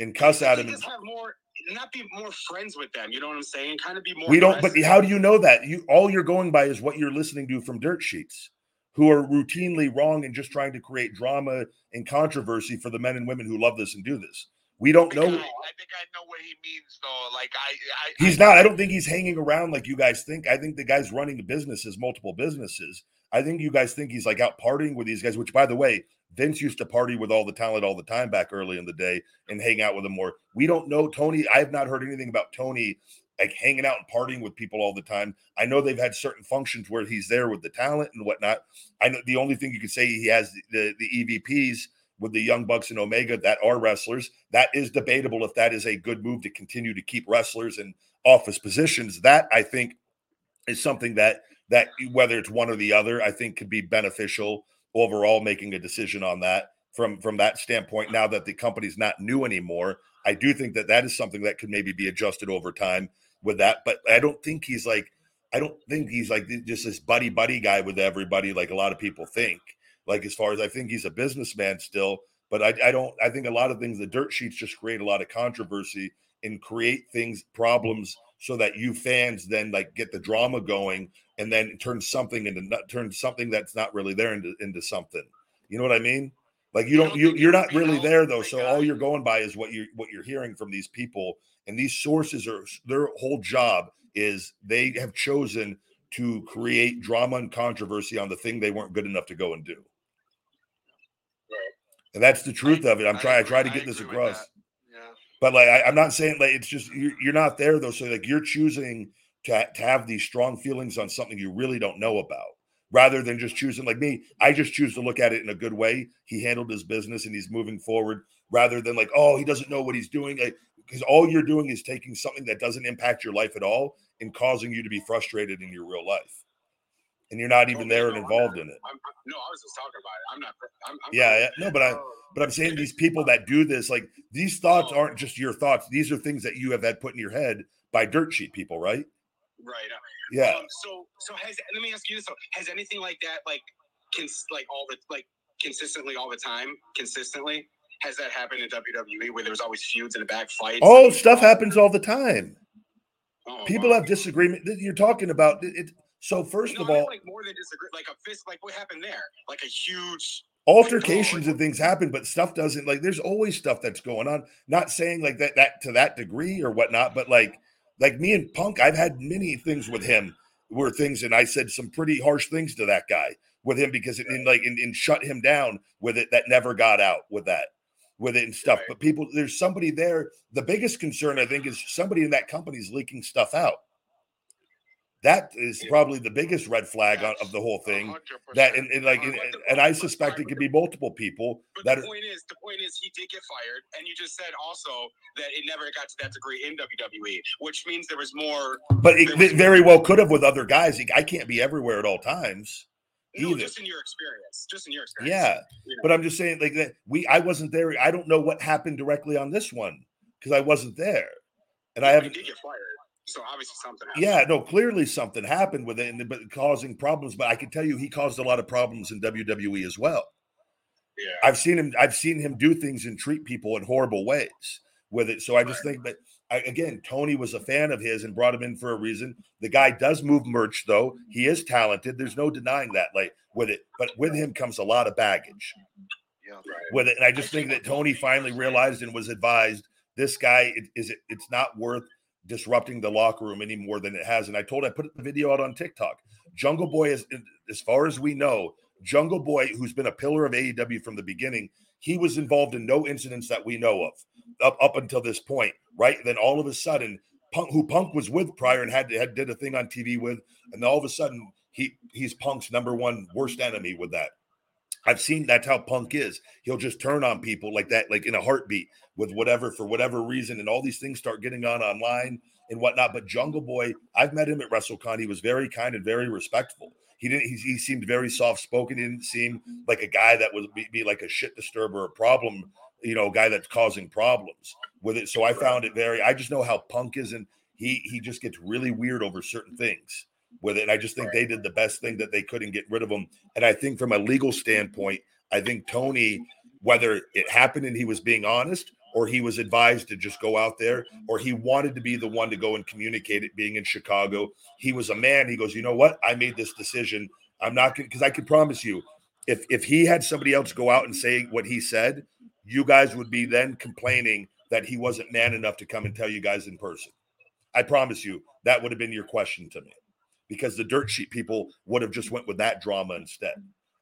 and cuss at him. Just and- have more, not be more friends with them. You know what I'm saying? Kind of be more. We don't. But how do you know that? You all you're going by is what you're listening to from dirt sheets, who are routinely wrong and just trying to create drama and controversy for the men and women who love this and do this. We don't know. I, I think I know what he means, though. Like I, I He's not. I don't think he's hanging around like you guys think. I think the guy's running businesses, multiple businesses. I think you guys think he's like out partying with these guys. Which, by the way, Vince used to party with all the talent all the time back early in the day and hang out with them more. We don't know Tony. I have not heard anything about Tony like hanging out and partying with people all the time. I know they've had certain functions where he's there with the talent and whatnot. I know the only thing you could say he has the the EVPs with the Young Bucks and Omega that are wrestlers. That is debatable if that is a good move to continue to keep wrestlers in office positions. That I think is something that that whether it's one or the other, I think could be beneficial overall. Making a decision on that from from that standpoint. Now that the company's not new anymore, I do think that that is something that could maybe be adjusted over time with that. But I don't think he's like I don't think he's like just this buddy buddy guy with everybody like a lot of people think. Like as far as I think he's a businessman still, but I, I don't. I think a lot of things the dirt sheets just create a lot of controversy and create things problems so that you fans then like get the drama going and then turn something into turn something that's not really there into, into something. You know what I mean? Like you don't don't you you're not really there though. So the all you're going by is what you what you're hearing from these people, and these sources are their whole job is they have chosen to create drama and controversy on the thing they weren't good enough to go and do. And that's the truth of it. I'm trying. I try to get this across. Yeah. But like, I, I'm not saying like it's just you're, you're not there though. So like, you're choosing to to have these strong feelings on something you really don't know about, rather than just choosing like me. I just choose to look at it in a good way. He handled his business and he's moving forward, rather than like, oh, he doesn't know what he's doing. Like, because all you're doing is taking something that doesn't impact your life at all and causing you to be frustrated in your real life, and you're not even Oh, there no, and involved not- in it. I'm, I'm- no, I was just talking about it. I'm not. I'm, I'm Yeah, yeah, no, but I but I'm saying these people that do this, like these thoughts Oh. aren't just your thoughts. These are things that you have had put in your head by dirt sheet people, right? Right. Yeah. Um, so, so has let me ask you this: though. Has anything like that, like, cons- like all the like consistently all the time, consistently, has that happened in WWE where there's always feuds in the back fights? Oh, stuff happens all the time. Oh, People wow. have disagreement. You're talking about it. it- so first No, of all, like more than disagree, like a fist, like what happened there, like a huge. altercations and things happen, but stuff doesn't like there's always stuff that's going on. Not saying like that that to that degree or whatnot, but like like me and Punk, I've had many things with him where things and I said some pretty harsh things to that guy with him because it and like and, and shut him down with it that never got out with that with it and stuff. Right. But people, there's somebody there. The biggest concern I think is somebody in that company is leaking stuff out. That is probably the biggest red flag of the whole thing. 100%. That and, and like and, and I suspect it could be multiple people But that the are, point is, the point is, he did get fired, and you just said also that it never got to that degree in WWE, which means there was more. but it, it very well could have with other guys. I can't be everywhere at all times. No, Either. just in your experience, just in your experience. Yeah, you know. but I'm just saying like that. We I wasn't there. I don't know what happened directly on this one because I wasn't there, and I haven't. did get fired, so obviously something. Happened. Yeah, no, clearly something happened with it, and but causing problems. But I can tell you, he caused a lot of problems in WWE as well. yeah. I've seen him. I've seen him do things and treat people in horrible ways with it. So I just think that I, again, Tony was a fan of his and brought him in for a reason. The guy does move merch, though. He is talented. There's no denying that. Like with it, but with him comes a lot of baggage Yeah. Right. with it. And I just think that Tony finally realized and was advised this guy it- is it, it's not worth disrupting the locker room any more than it has. And I told I put the video out on TikTok. Jungle Boy is as far as we know, Jungle Boy, who's been a pillar of AEW from the beginning, he was involved in no incidents that we know of up, up until this point, right? Then all of a sudden, Punk, who Punk was with prior and had had did a thing on TV with, and all of a sudden he he's Punk's number one worst enemy with that. I've seen that's how Punk is. He'll just turn on people like that, like in a heartbeat, with whatever for whatever reason, and all these things start getting on online and whatnot. But Jungle Boy, I've met him at WrestleCon. He was very kind and very respectful. He didn't. He, he seemed very soft spoken. He didn't seem like a guy that would be, be like a shit disturber, a problem, you know, guy that's causing problems with it. So I found it very. I just know how Punk is, and he he just gets really weird over certain things with it. And I just think they did the best thing that they could and get rid of him. And I think from a legal standpoint, I think Tony, whether it happened and he was being honest, or he was advised to just go out there, or he wanted to be the one to go and communicate it being in Chicago. He was a man. He goes, you know what? I made this decision. I'm not going because I can promise you, if if he had somebody else go out and say what he said, you guys would be then complaining that he wasn't man enough to come and tell you guys in person. I promise you that would have been your question to me because the dirt sheet people would have just went with that drama instead.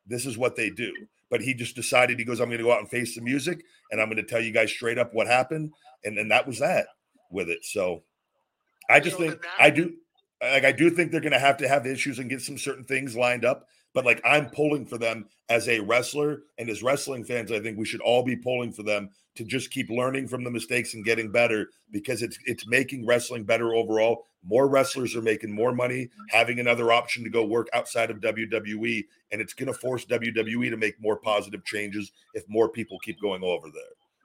This is what they do. But he just decided he goes, I'm going to go out and face the music and I'm going to tell you guys straight up what happened. And then that was that with it. So I just think I do like I do think they're going to have to have issues and get some certain things lined up. But like I'm pulling for them as a wrestler and as wrestling fans, I think we should all be pulling for them to just keep learning from the mistakes and getting better because it's it's making wrestling better overall. More wrestlers are making more money, having another option to go work outside of WWE, and it's going to force WWE to make more positive changes if more people keep going over there.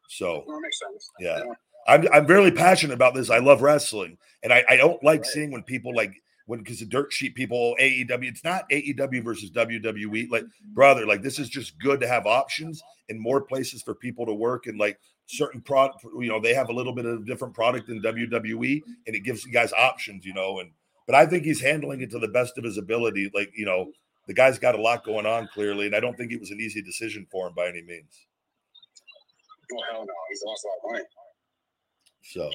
So that makes sense. yeah. I'm I'm really passionate about this. I love wrestling, and I, I don't like seeing when people like when because the dirt sheet people AEW. It's not AEW versus WWE. Like mm-hmm. brother, like this is just good to have options and more places for people to work and like certain product. You know, they have a little bit of a different product than WWE, and it gives you guys options. You know, and but I think he's handling it to the best of his ability. Like you know, the guy's got a lot going on clearly, and I don't think it was an easy decision for him by any means. Oh hell no, he's lost a lot of money. So.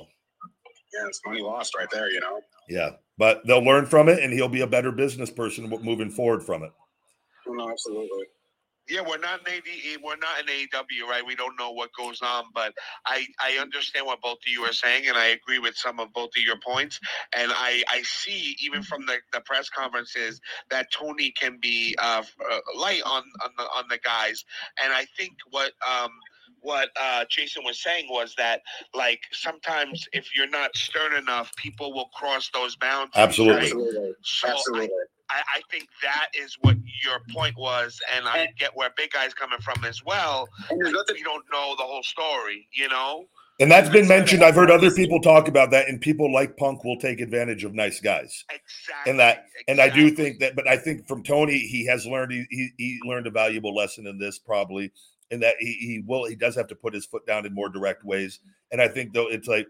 Yeah, it's money lost right there. You know. Yeah, but they'll learn from it, and he'll be a better business person moving forward from it. No, absolutely. Yeah, we're not in AD, we're not in AEW, right? We don't know what goes on, but I I understand what both of you are saying, and I agree with some of both of your points. And I I see even from the, the press conferences that Tony can be uh, uh, light on on the on the guys, and I think what um what uh, Jason was saying was that like sometimes if you're not stern enough, people will cross those boundaries. Absolutely. right? Absolutely. So I, Absolutely. I, I think that is what your point was, and I get where Big Guy's coming from as well. And Like, nothing. we don't know the whole story, you know. And that's been mentioned. I've heard other people talk about that, and people like Punk will take advantage of nice guys. Exactly. And that, and I do think that, but I think from Tony, he has learned he, he, he learned a valuable lesson in this probably, in that he, he will he does have to put his foot down in more direct ways. And I think though it's like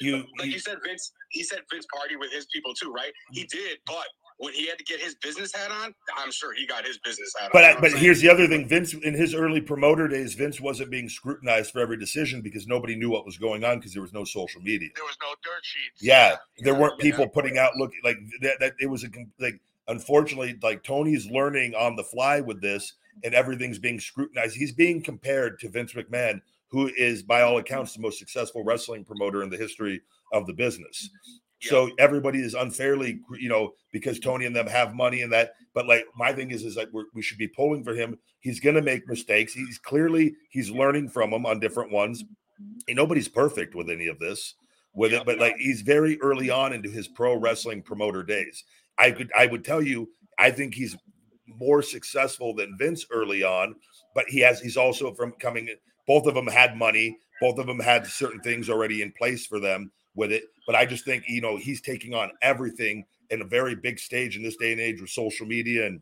you, like you you said, Vince. He said Vince party with his people too, right? He mm-hmm. did, but when he had to get his business hat on, I'm sure he got his business hat But on. I, You know but I'm here's the other thing: Vince, in his early promoter days, Vince wasn't being scrutinized for every decision because nobody knew what was going on because there was no social media. there was no dirt sheets. Yeah, there weren't Yeah. people putting out look like that. That it was a like. Unfortunately, like Tony's learning on the fly with this, and everything's being scrutinized. He's being compared to Vince McMahon, who is, by all accounts, the most successful wrestling promoter in the history of the business. Mm-hmm. So everybody is unfairly, you know, because Tony and them have money and that. But like my thing is, is that we're, we should be pulling for him. He's going to make mistakes. He's clearly he's learning from them on different ones. Mm-hmm. And nobody's perfect with any of this with it, but like he's very early on into his pro wrestling promoter days. I could I would tell you, I think he's more successful than Vince early on, but he has he's also from coming both of them had money, both of them had certain things already in place for them with it. But I just think, you know, he's taking on everything in a very big stage in this day and age with social media and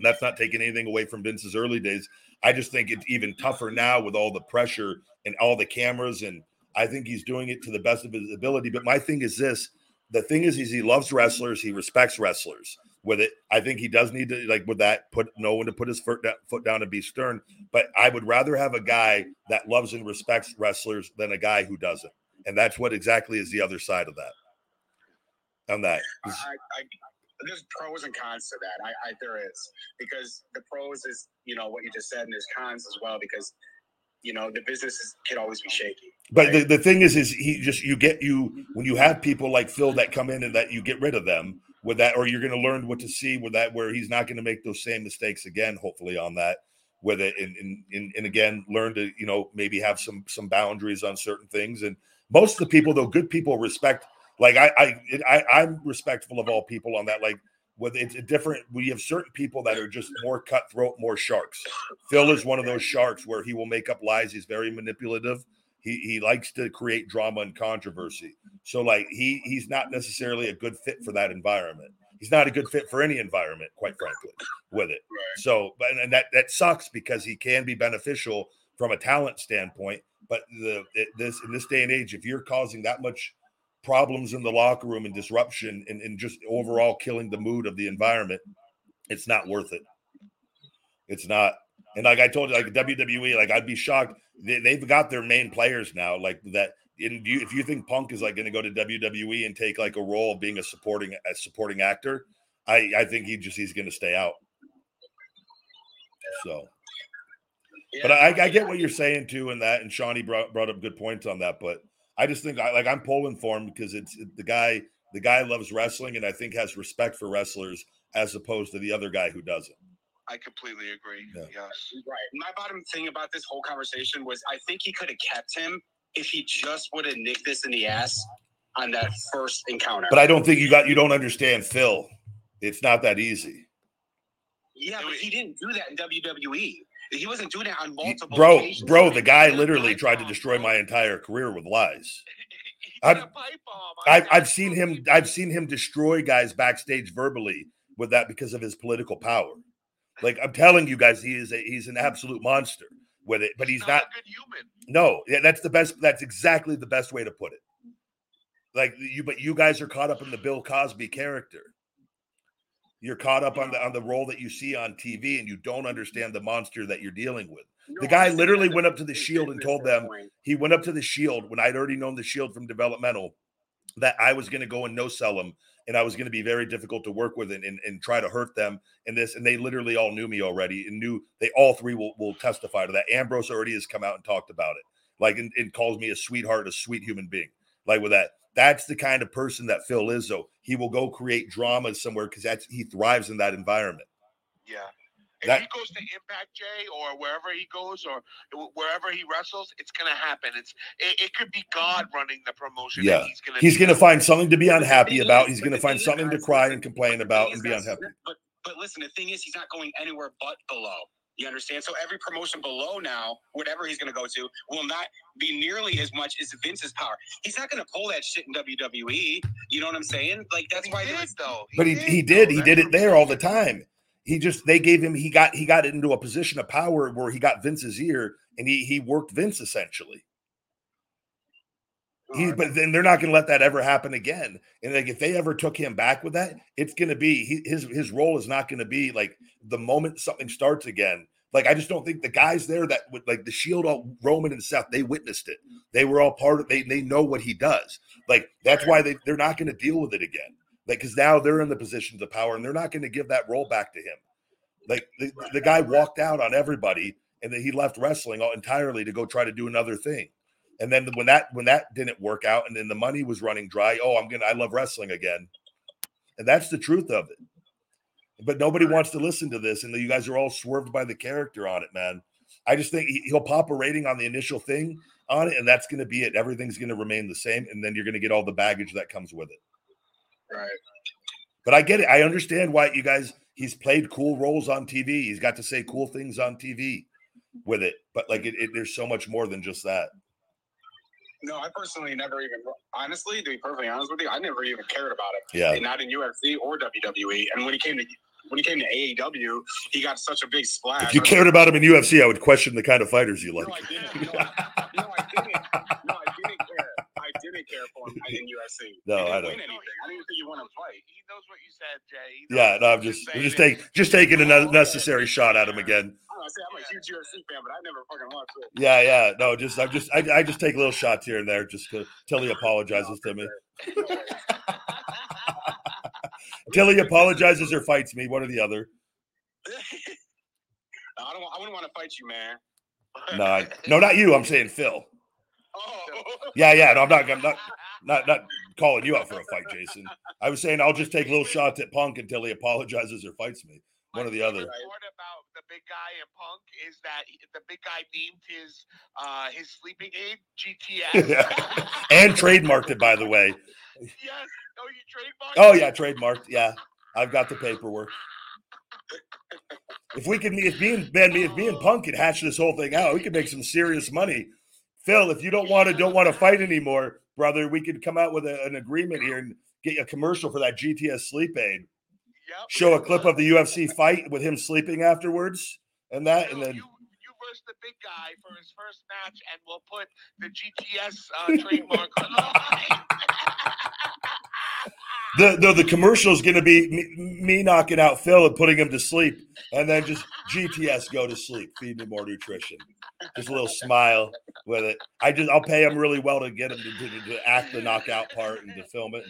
that's not taking anything away from Vince's early days. I just think it's even tougher now with all the pressure and all the cameras and I think he's doing it to the best of his ability. But my thing is this: the thing is, is he loves wrestlers, he respects wrestlers. With it, I think he does need to like with that put no one to put his foot down, foot down and be stern. But I would rather have a guy that loves and respects wrestlers than a guy who doesn't, and that's what exactly is the other side of that. On that, I, I, there's pros and cons to that. I, I there is because the pros is you know what you just said, and there's cons as well because you know the business is, can always be shaky. But the, the thing is, is he just you get you when you have people like Phil that come in and that you get rid of them with that, or you're going to learn what to see with that, where he's not going to make those same mistakes again. Hopefully, on that with it, and, and and and again, learn to you know maybe have some some boundaries on certain things. And most of the people, though, good people respect. Like I I, I I'm respectful of all people on that. Like with it's a different we have certain people that are just more cutthroat more sharks phil is one of those sharks where he will make up lies he's very manipulative he he likes to create drama and controversy so like he he's not necessarily a good fit for that environment he's not a good fit for any environment quite frankly with it so but and that that sucks because he can be beneficial from a talent standpoint but the it, this in this day and age if you're causing that much problems in the locker room and disruption and, and just overall killing the mood of the environment, it's not worth it. It's not. And like I told you, like WWE, like I'd be shocked. They, have got their main players now, like that. And you, if you think Punk is like going to go to WWE and take like a role being a supporting a supporting actor, I I think he just he's going to stay out. So, but I, I get what you're saying too, and that, and Seany brought brought up good points on that, but I just think I like I'm pulling for him because it's the guy. The guy loves wrestling and I think has respect for wrestlers as opposed to the other guy who doesn't. I completely agree. Yeah. Yes. Right. My bottom thing about this whole conversation was I think he could have kept him if he just would have nicked this in the ass on that first encounter. But I don't think you got you don't understand Phil. It's not that easy. yeah, but he didn't do that in WWE. He wasn't doing it on multiple. Bro, occasions. bro, the guy literally tried to destroy my entire career with lies. *laughs* I've- did a pipe bomb. I- I've, I've seen him. I've seen him destroy guys backstage verbally with that because of his political power. Like I'm telling you guys, he is a, he's an absolute monster with it. But he's not. a good human. No, yeah, that's the best. That's exactly the best way to put it. Like you, but you guys are caught up in the Bill Cosby character. You're caught up on the on the role that you see on TV, and you don't understand the monster that you're dealing with. No, The guy literally went up to the Shield and told them he went up to the Shield when I'd already known the Shield from developmental that I was going to go and no sell him, and I was going to be very difficult to work with and, and, and try to hurt them and this. And they literally all knew me already and knew they all three will, will testify to that. Ambrose already has come out and talked about it, like and, and calls me a sweetheart, a sweet human being. Like with that, that's the kind of person that Phil is. Though he will go create drama somewhere because that's he thrives in that environment. Yeah. If That- he goes to Impact Jay or wherever he goes or wherever he wrestles, it's gonna happen. It's it, it could be mm-hmm. God running the promotion. Yeah. he's gonna He's going to find something to be unhappy about. is- He's going to find thing is, something to cry and complain about and be guys, unhappy. But but listen, the thing is, he's not going anywhere but below. You understand? So every promotion below now, whatever he's going to go to, will not be nearly as much as Vince's power. He's not going to pull that shit in WWE. You know what I'm saying? Like that's he why did there's though. But he, he did. though. He did it there all the time. He just they gave him he got he got into a position of power where he got Vince's ear and he he worked Vince essentially. He, but then they're not going to let that ever happen again. And like if they ever took him back with that, it's going to be he, his his role is not going to be like the moment something starts again. Like I just don't think the guys there that would like the Shield, all Roman and Seth, they witnessed it. They were all part of. They they know what he does. Like that's why they they're not going to deal with it again. Like because now they're in the positions of power and they're not going to give that role back to him. Like the, the guy walked out on everybody and then he left wrestling all entirely to go try to do another thing. And then when that when that didn't work out, and then the money was running dry. Oh, I'm gonna I love wrestling again, and that's the truth of it. But nobody wants to listen to this, and you guys are all swerved by the character on it, man. I just think he'll pop a rating on the initial thing on it, and that's going to be it. Everything's going to remain the same, and then you're going to get all the baggage that comes with it. Right. But I get it. I understand why you guys. He's played cool roles on TV. He's got to say cool things on TV with it. But like, it, it, there's so much more than just that. No, I personally never even, honestly, to be perfectly honest with you, I never even cared about it. Yeah. Not in UFC or WWE. And when he came to when he came to AEW, he got such a big splash. If you cared about him in UFC, I would question the kind of fighters you like. No, I didn't. No, I, *laughs* no, I didn't. No, I didn't care. I didn't care for him in UFC. *laughs* No, he didn't I don't. Win anything. I didn't think he won a fight. He knows what you said, Jay. Yeah, no, I'm you're just, I'm just take, just taking a ne- necessary shot at him again. I don't know, say I'm a huge UFC fan, but I never fucking watched it. Yeah, yeah, no, just, I'm just, I, I just take little shots here and there, just to, till he apologizes to me. *laughs* Till he apologizes or fights me, one or the other. *laughs* I don't. I wouldn't want to fight you, man. No, I, no, not you. I'm saying Phil. Oh. *laughs* Yeah, yeah. No, I'm not. I'm not. Not not calling you out for a fight, Jason. I was saying I'll just take little shots at Punk until he apologizes or fights me. My One or the favorite other. Part about the big guy in Punk is that he- the big guy named his uh his sleeping aid GTS. *laughs* and trademarked it, by the way. yes. Oh, you trademarked. Oh yeah, trademarked. Yeah, I've got the paperwork. If we can, if me and Ben, me, if me and Punk could hatch this whole thing out, we could make some serious money. Phil, if you don't want to, don't want to fight anymore, brother, we could come out with a, an agreement here and get a commercial for that GTS sleep aid. Yep. Show a clip of the UFC fight with him sleeping afterwards, and that, and then you you verse the big guy for his first match, and we'll put the GTS uh, trademark on *laughs* the the the, the commercial is going to be me, me knocking out Phil and putting him to sleep, and then just GTS go to sleep, feed me more nutrition. Just a little smile with it. I just I'll pay him really well to get him to, to, to act the knockout part and to film it.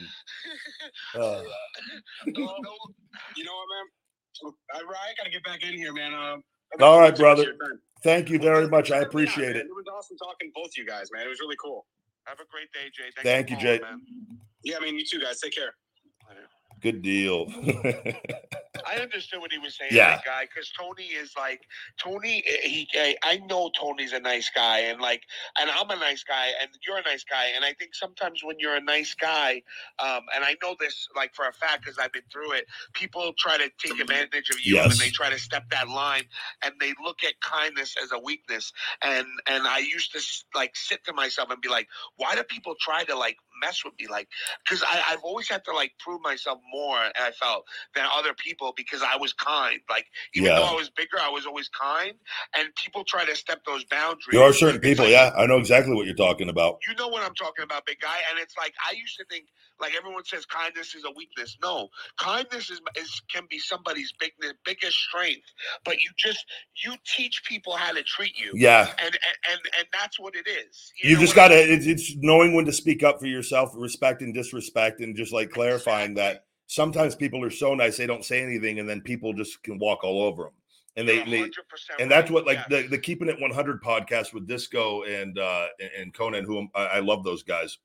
And, uh, You know what, man? I, I gotta get back in here, man. Uh, All right, thanks so much brother. for your time. thank you very much. I appreciate man, it. It was awesome talking to both you guys, man. It was really cool. Have a great day, Jay. Thanks Thank you, Jay. Man. Yeah, I mean, you too, guys. Take care. Good deal. *laughs* I understood what he was saying, Yeah. that guy, because Tony is like Tony. eh, He, I- I know Tony's a nice guy, and like, and I'm a nice guy, and you're a nice guy, and I think sometimes when you're a nice guy, um, and I know this like for a fact because I've been through it, people try to take advantage of you, Yes. and they try to step that line, and they look at kindness as a weakness, and and I used to like sit to myself and be like, why do people try to like mess with me, like, because I've always had to like prove myself more, I felt than other people because I was kind. Like even Yeah. though I was bigger, I was always kind, and people try to step those boundaries. there are certain people, like- yeah. I know exactly what you're talking about. You know what I'm talking about, big guy. And it's like I used to think, like everyone says, kindness is a weakness. No, kindness is, is can be somebody's bigness, biggest strength. But you just you teach people how to treat you, Yeah. and and and, that's what it is. You know just got to, it's, it's knowing when to speak up for yourself, respect and disrespect, and just like clarifying that sometimes people are so nice, they don't say anything, and then people just can walk all over them. And they, they and that's what like Yes. the, the keeping it 100 podcast with disco and uh and Konnan who I, I love those guys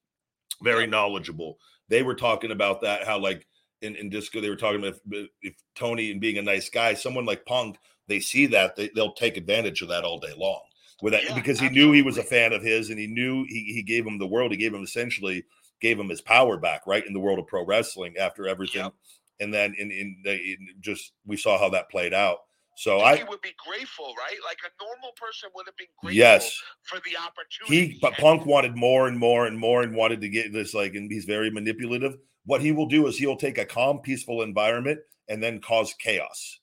very knowledgeable they were talking about that how like in, in disco they were talking about if, if tony and being a nice guy someone like punk they see that they, they'll take advantage of that all day long with that Yeah, because he knew he was a fan of his and he knew he, he gave him the world he gave him essentially gave him his power back right in the world of pro wrestling after everything. Yep. and then in in, the, in just we saw how that played out so I would be grateful, right? Like a normal person would have been grateful yes. for the opportunity. he but punk wanted more and more and more and wanted to get this like and he's very manipulative. What he will do is he'll take a calm peaceful environment and then cause chaos.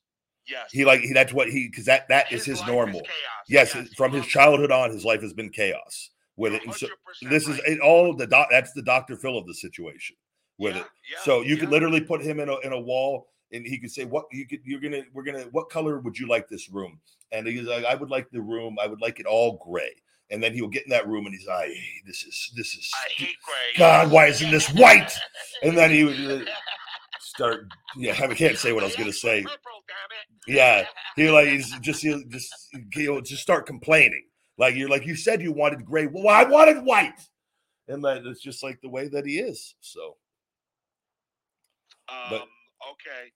Yes, he like he, that's what he because that that is his normal. chaos. yes, Yes, from his childhood on his life has been chaos with it. And so 100% this is it all the doc that's the dr phil of the situation with Yeah, it. yeah, so you could literally put him in a in a wall and he could say what you could you're gonna we're gonna what color would you like this room and he's like i would like the room i would like it all gray and then he'll get in that room and he's like "Hey, this is this is I hate Gray. god why isn't this white and then he would uh, *laughs* start yeah i can't say what i was gonna say Purple, damn it. yeah he like he's just he'll just he'll just start complaining Like you're like you said you wanted gray. Well, I wanted white. And that it's just like the way that he is. So Um, But- okay.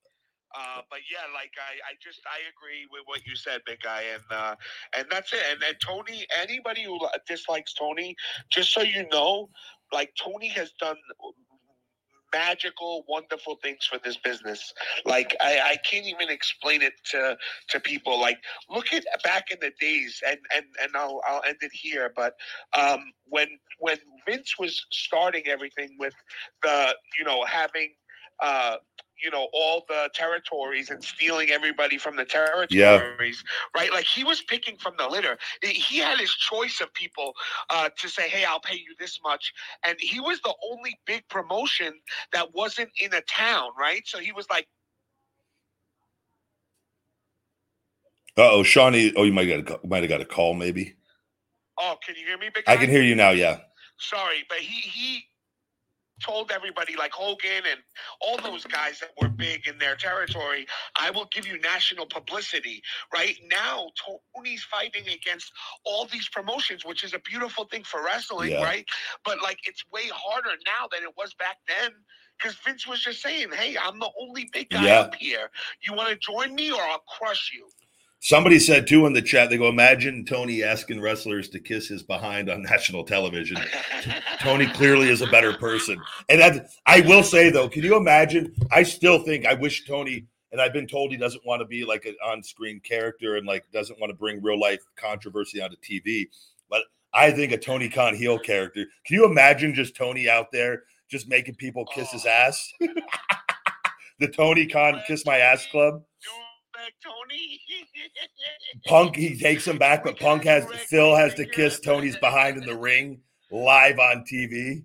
Uh, but yeah, like I, I just I agree with what you said, big guy, and uh, and that's it. And then Tony, anybody who dislikes Tony, just so you know, like Tony has done magical, wonderful things for this business. Like I, I can't even explain it to to people. Like look at back in the days, and and and I'll I'll end it here. But um, when when Vince was starting everything with the you know having uh you know all the territories and stealing everybody from the territories right like he was picking from the litter he had his choice of people uh to say hey i'll pay you this much and he was the only big promotion that wasn't in a town right so he was like uh oh, Seany. Oh, you might got a, might have got a call, maybe. oh can you hear me big I can hear you now, yeah. sorry, but he he told everybody like Hogan and all those guys that were big in their territory, I will give you national publicity. Right now, Tony's fighting against all these promotions, which is a beautiful thing for wrestling, Yeah. right? But like it's way harder now than it was back then. Because Vince was just saying, "Hey, I'm the only big guy Yeah. up here. You want to join me, or I'll crush you." Somebody said too in the chat, they go, imagine Tony asking wrestlers to kiss his behind on *laughs* national television. Tony clearly is a better person. And that I will say though, can you imagine? I still think I wish Tony and I've been told he doesn't want to be like an on-screen character and like doesn't want to bring real life controversy onto TV. But I think a Tony Khan heel character. Can you imagine just Tony out there just making people kiss his ass? *laughs* the Tony Khan kiss my ass club. Back, Tony. *laughs* Punk he takes him back, but Punk has Phil has to kiss Tony's behind in the ring live on TV.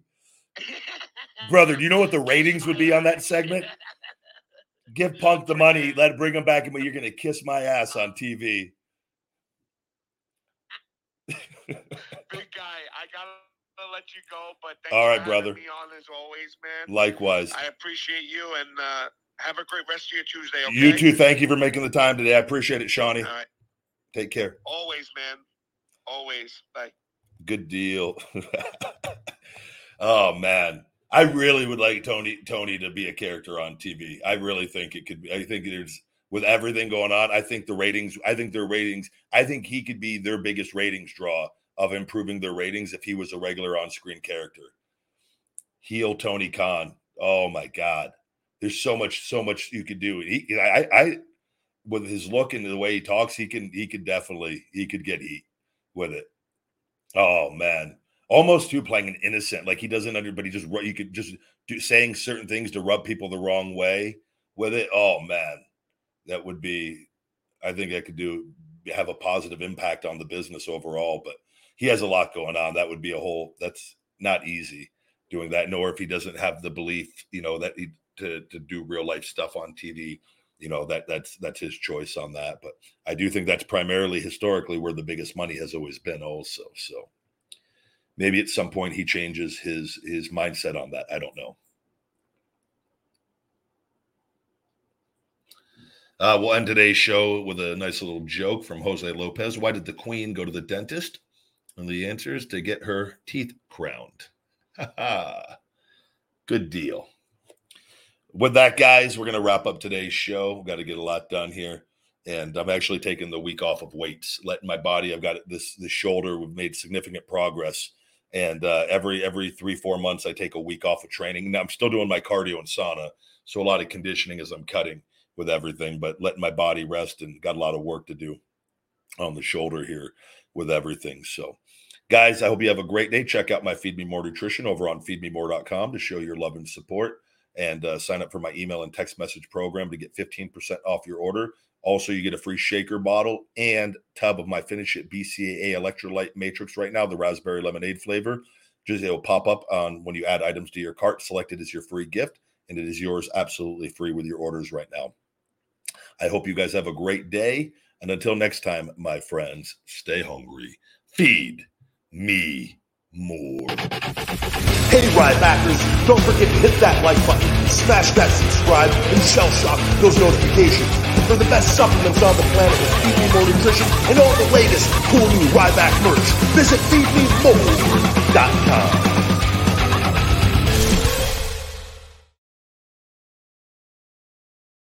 *laughs* Brother, do you know what the ratings would be on that segment? Give Punk the money, let him bring him back, but you're gonna kiss my ass on TV. Big *laughs* guy, I gotta let you go, but All right, brother. Me on as always, man. Likewise. I appreciate you, and uh, have a great rest of your Tuesday. Okay? You too. Thank you for making the time today. I appreciate it, Seany. All right, Take care. always, man. Always. Bye. Good deal. *laughs* oh man. I really would like Tony Tony to be a character on TV. I really think it could be. I think there's with everything going on. I think the ratings. I think their ratings. I think he could be their biggest ratings draw of improving their ratings if he was a regular on-screen character. Heel Tony Khan. Oh my God. There's so much, so much you could do. He, I, I, with his look and the way he talks, he can, he could definitely, he could get heat with it. Oh man, almost too playing an innocent, like he doesn't under, but he just you could just do saying certain things to rub people the wrong way with it. Oh man, that would be, I think I could do have a positive impact on the business overall. But he has a lot going on. That would be a whole. That's not easy doing that. Nor if he doesn't have the belief, you know, that he to to do real life stuff on TV. You know that that's that's his choice on that. But I do think that's primarily historically where the biggest money has always been. Also, so maybe at some point he changes his his mindset on that. I don't know. Uh, we'll end today's show with a nice little joke from Jose Lopez. Why did the Queen go to the dentist? And the answer is to get her teeth crowned. *laughs* Ha ha. Good deal. With that, guys, we're going to wrap up today's show. We've got to get a lot done here. And I'm actually taking the week off of weights, letting my body. I've got this this shoulder. We've made significant progress, and uh, every every three four months I take a week off of training. Now I'm still doing my cardio and sauna, so a lot of conditioning as I'm cutting with everything, but letting my body rest and got a lot of work to do on the shoulder here with everything. So, guys, I hope you have a great day. Check out my Feed Me More Nutrition over on feedmemore.com to show your love and support and uh, sign up for my email and text message program to get 15% off your order. Also, you get a free shaker bottle and tub of my Finish It BCAA electrolyte matrix right now, the raspberry lemonade flavor. Just it'll pop up on when you add items to your cart. Selected as your free gift, and it is yours absolutely free with your orders right now. I hope you guys have a great day. And until next time, my friends, stay hungry. Feed me more. Hey, Rybackers, don't forget to hit that like button, smash that subscribe, and shell shock those notifications. for the best supplements on the planet with Feed Me More Nutrition and all the latest cool new Ryback merch. Visit feedmemore.com.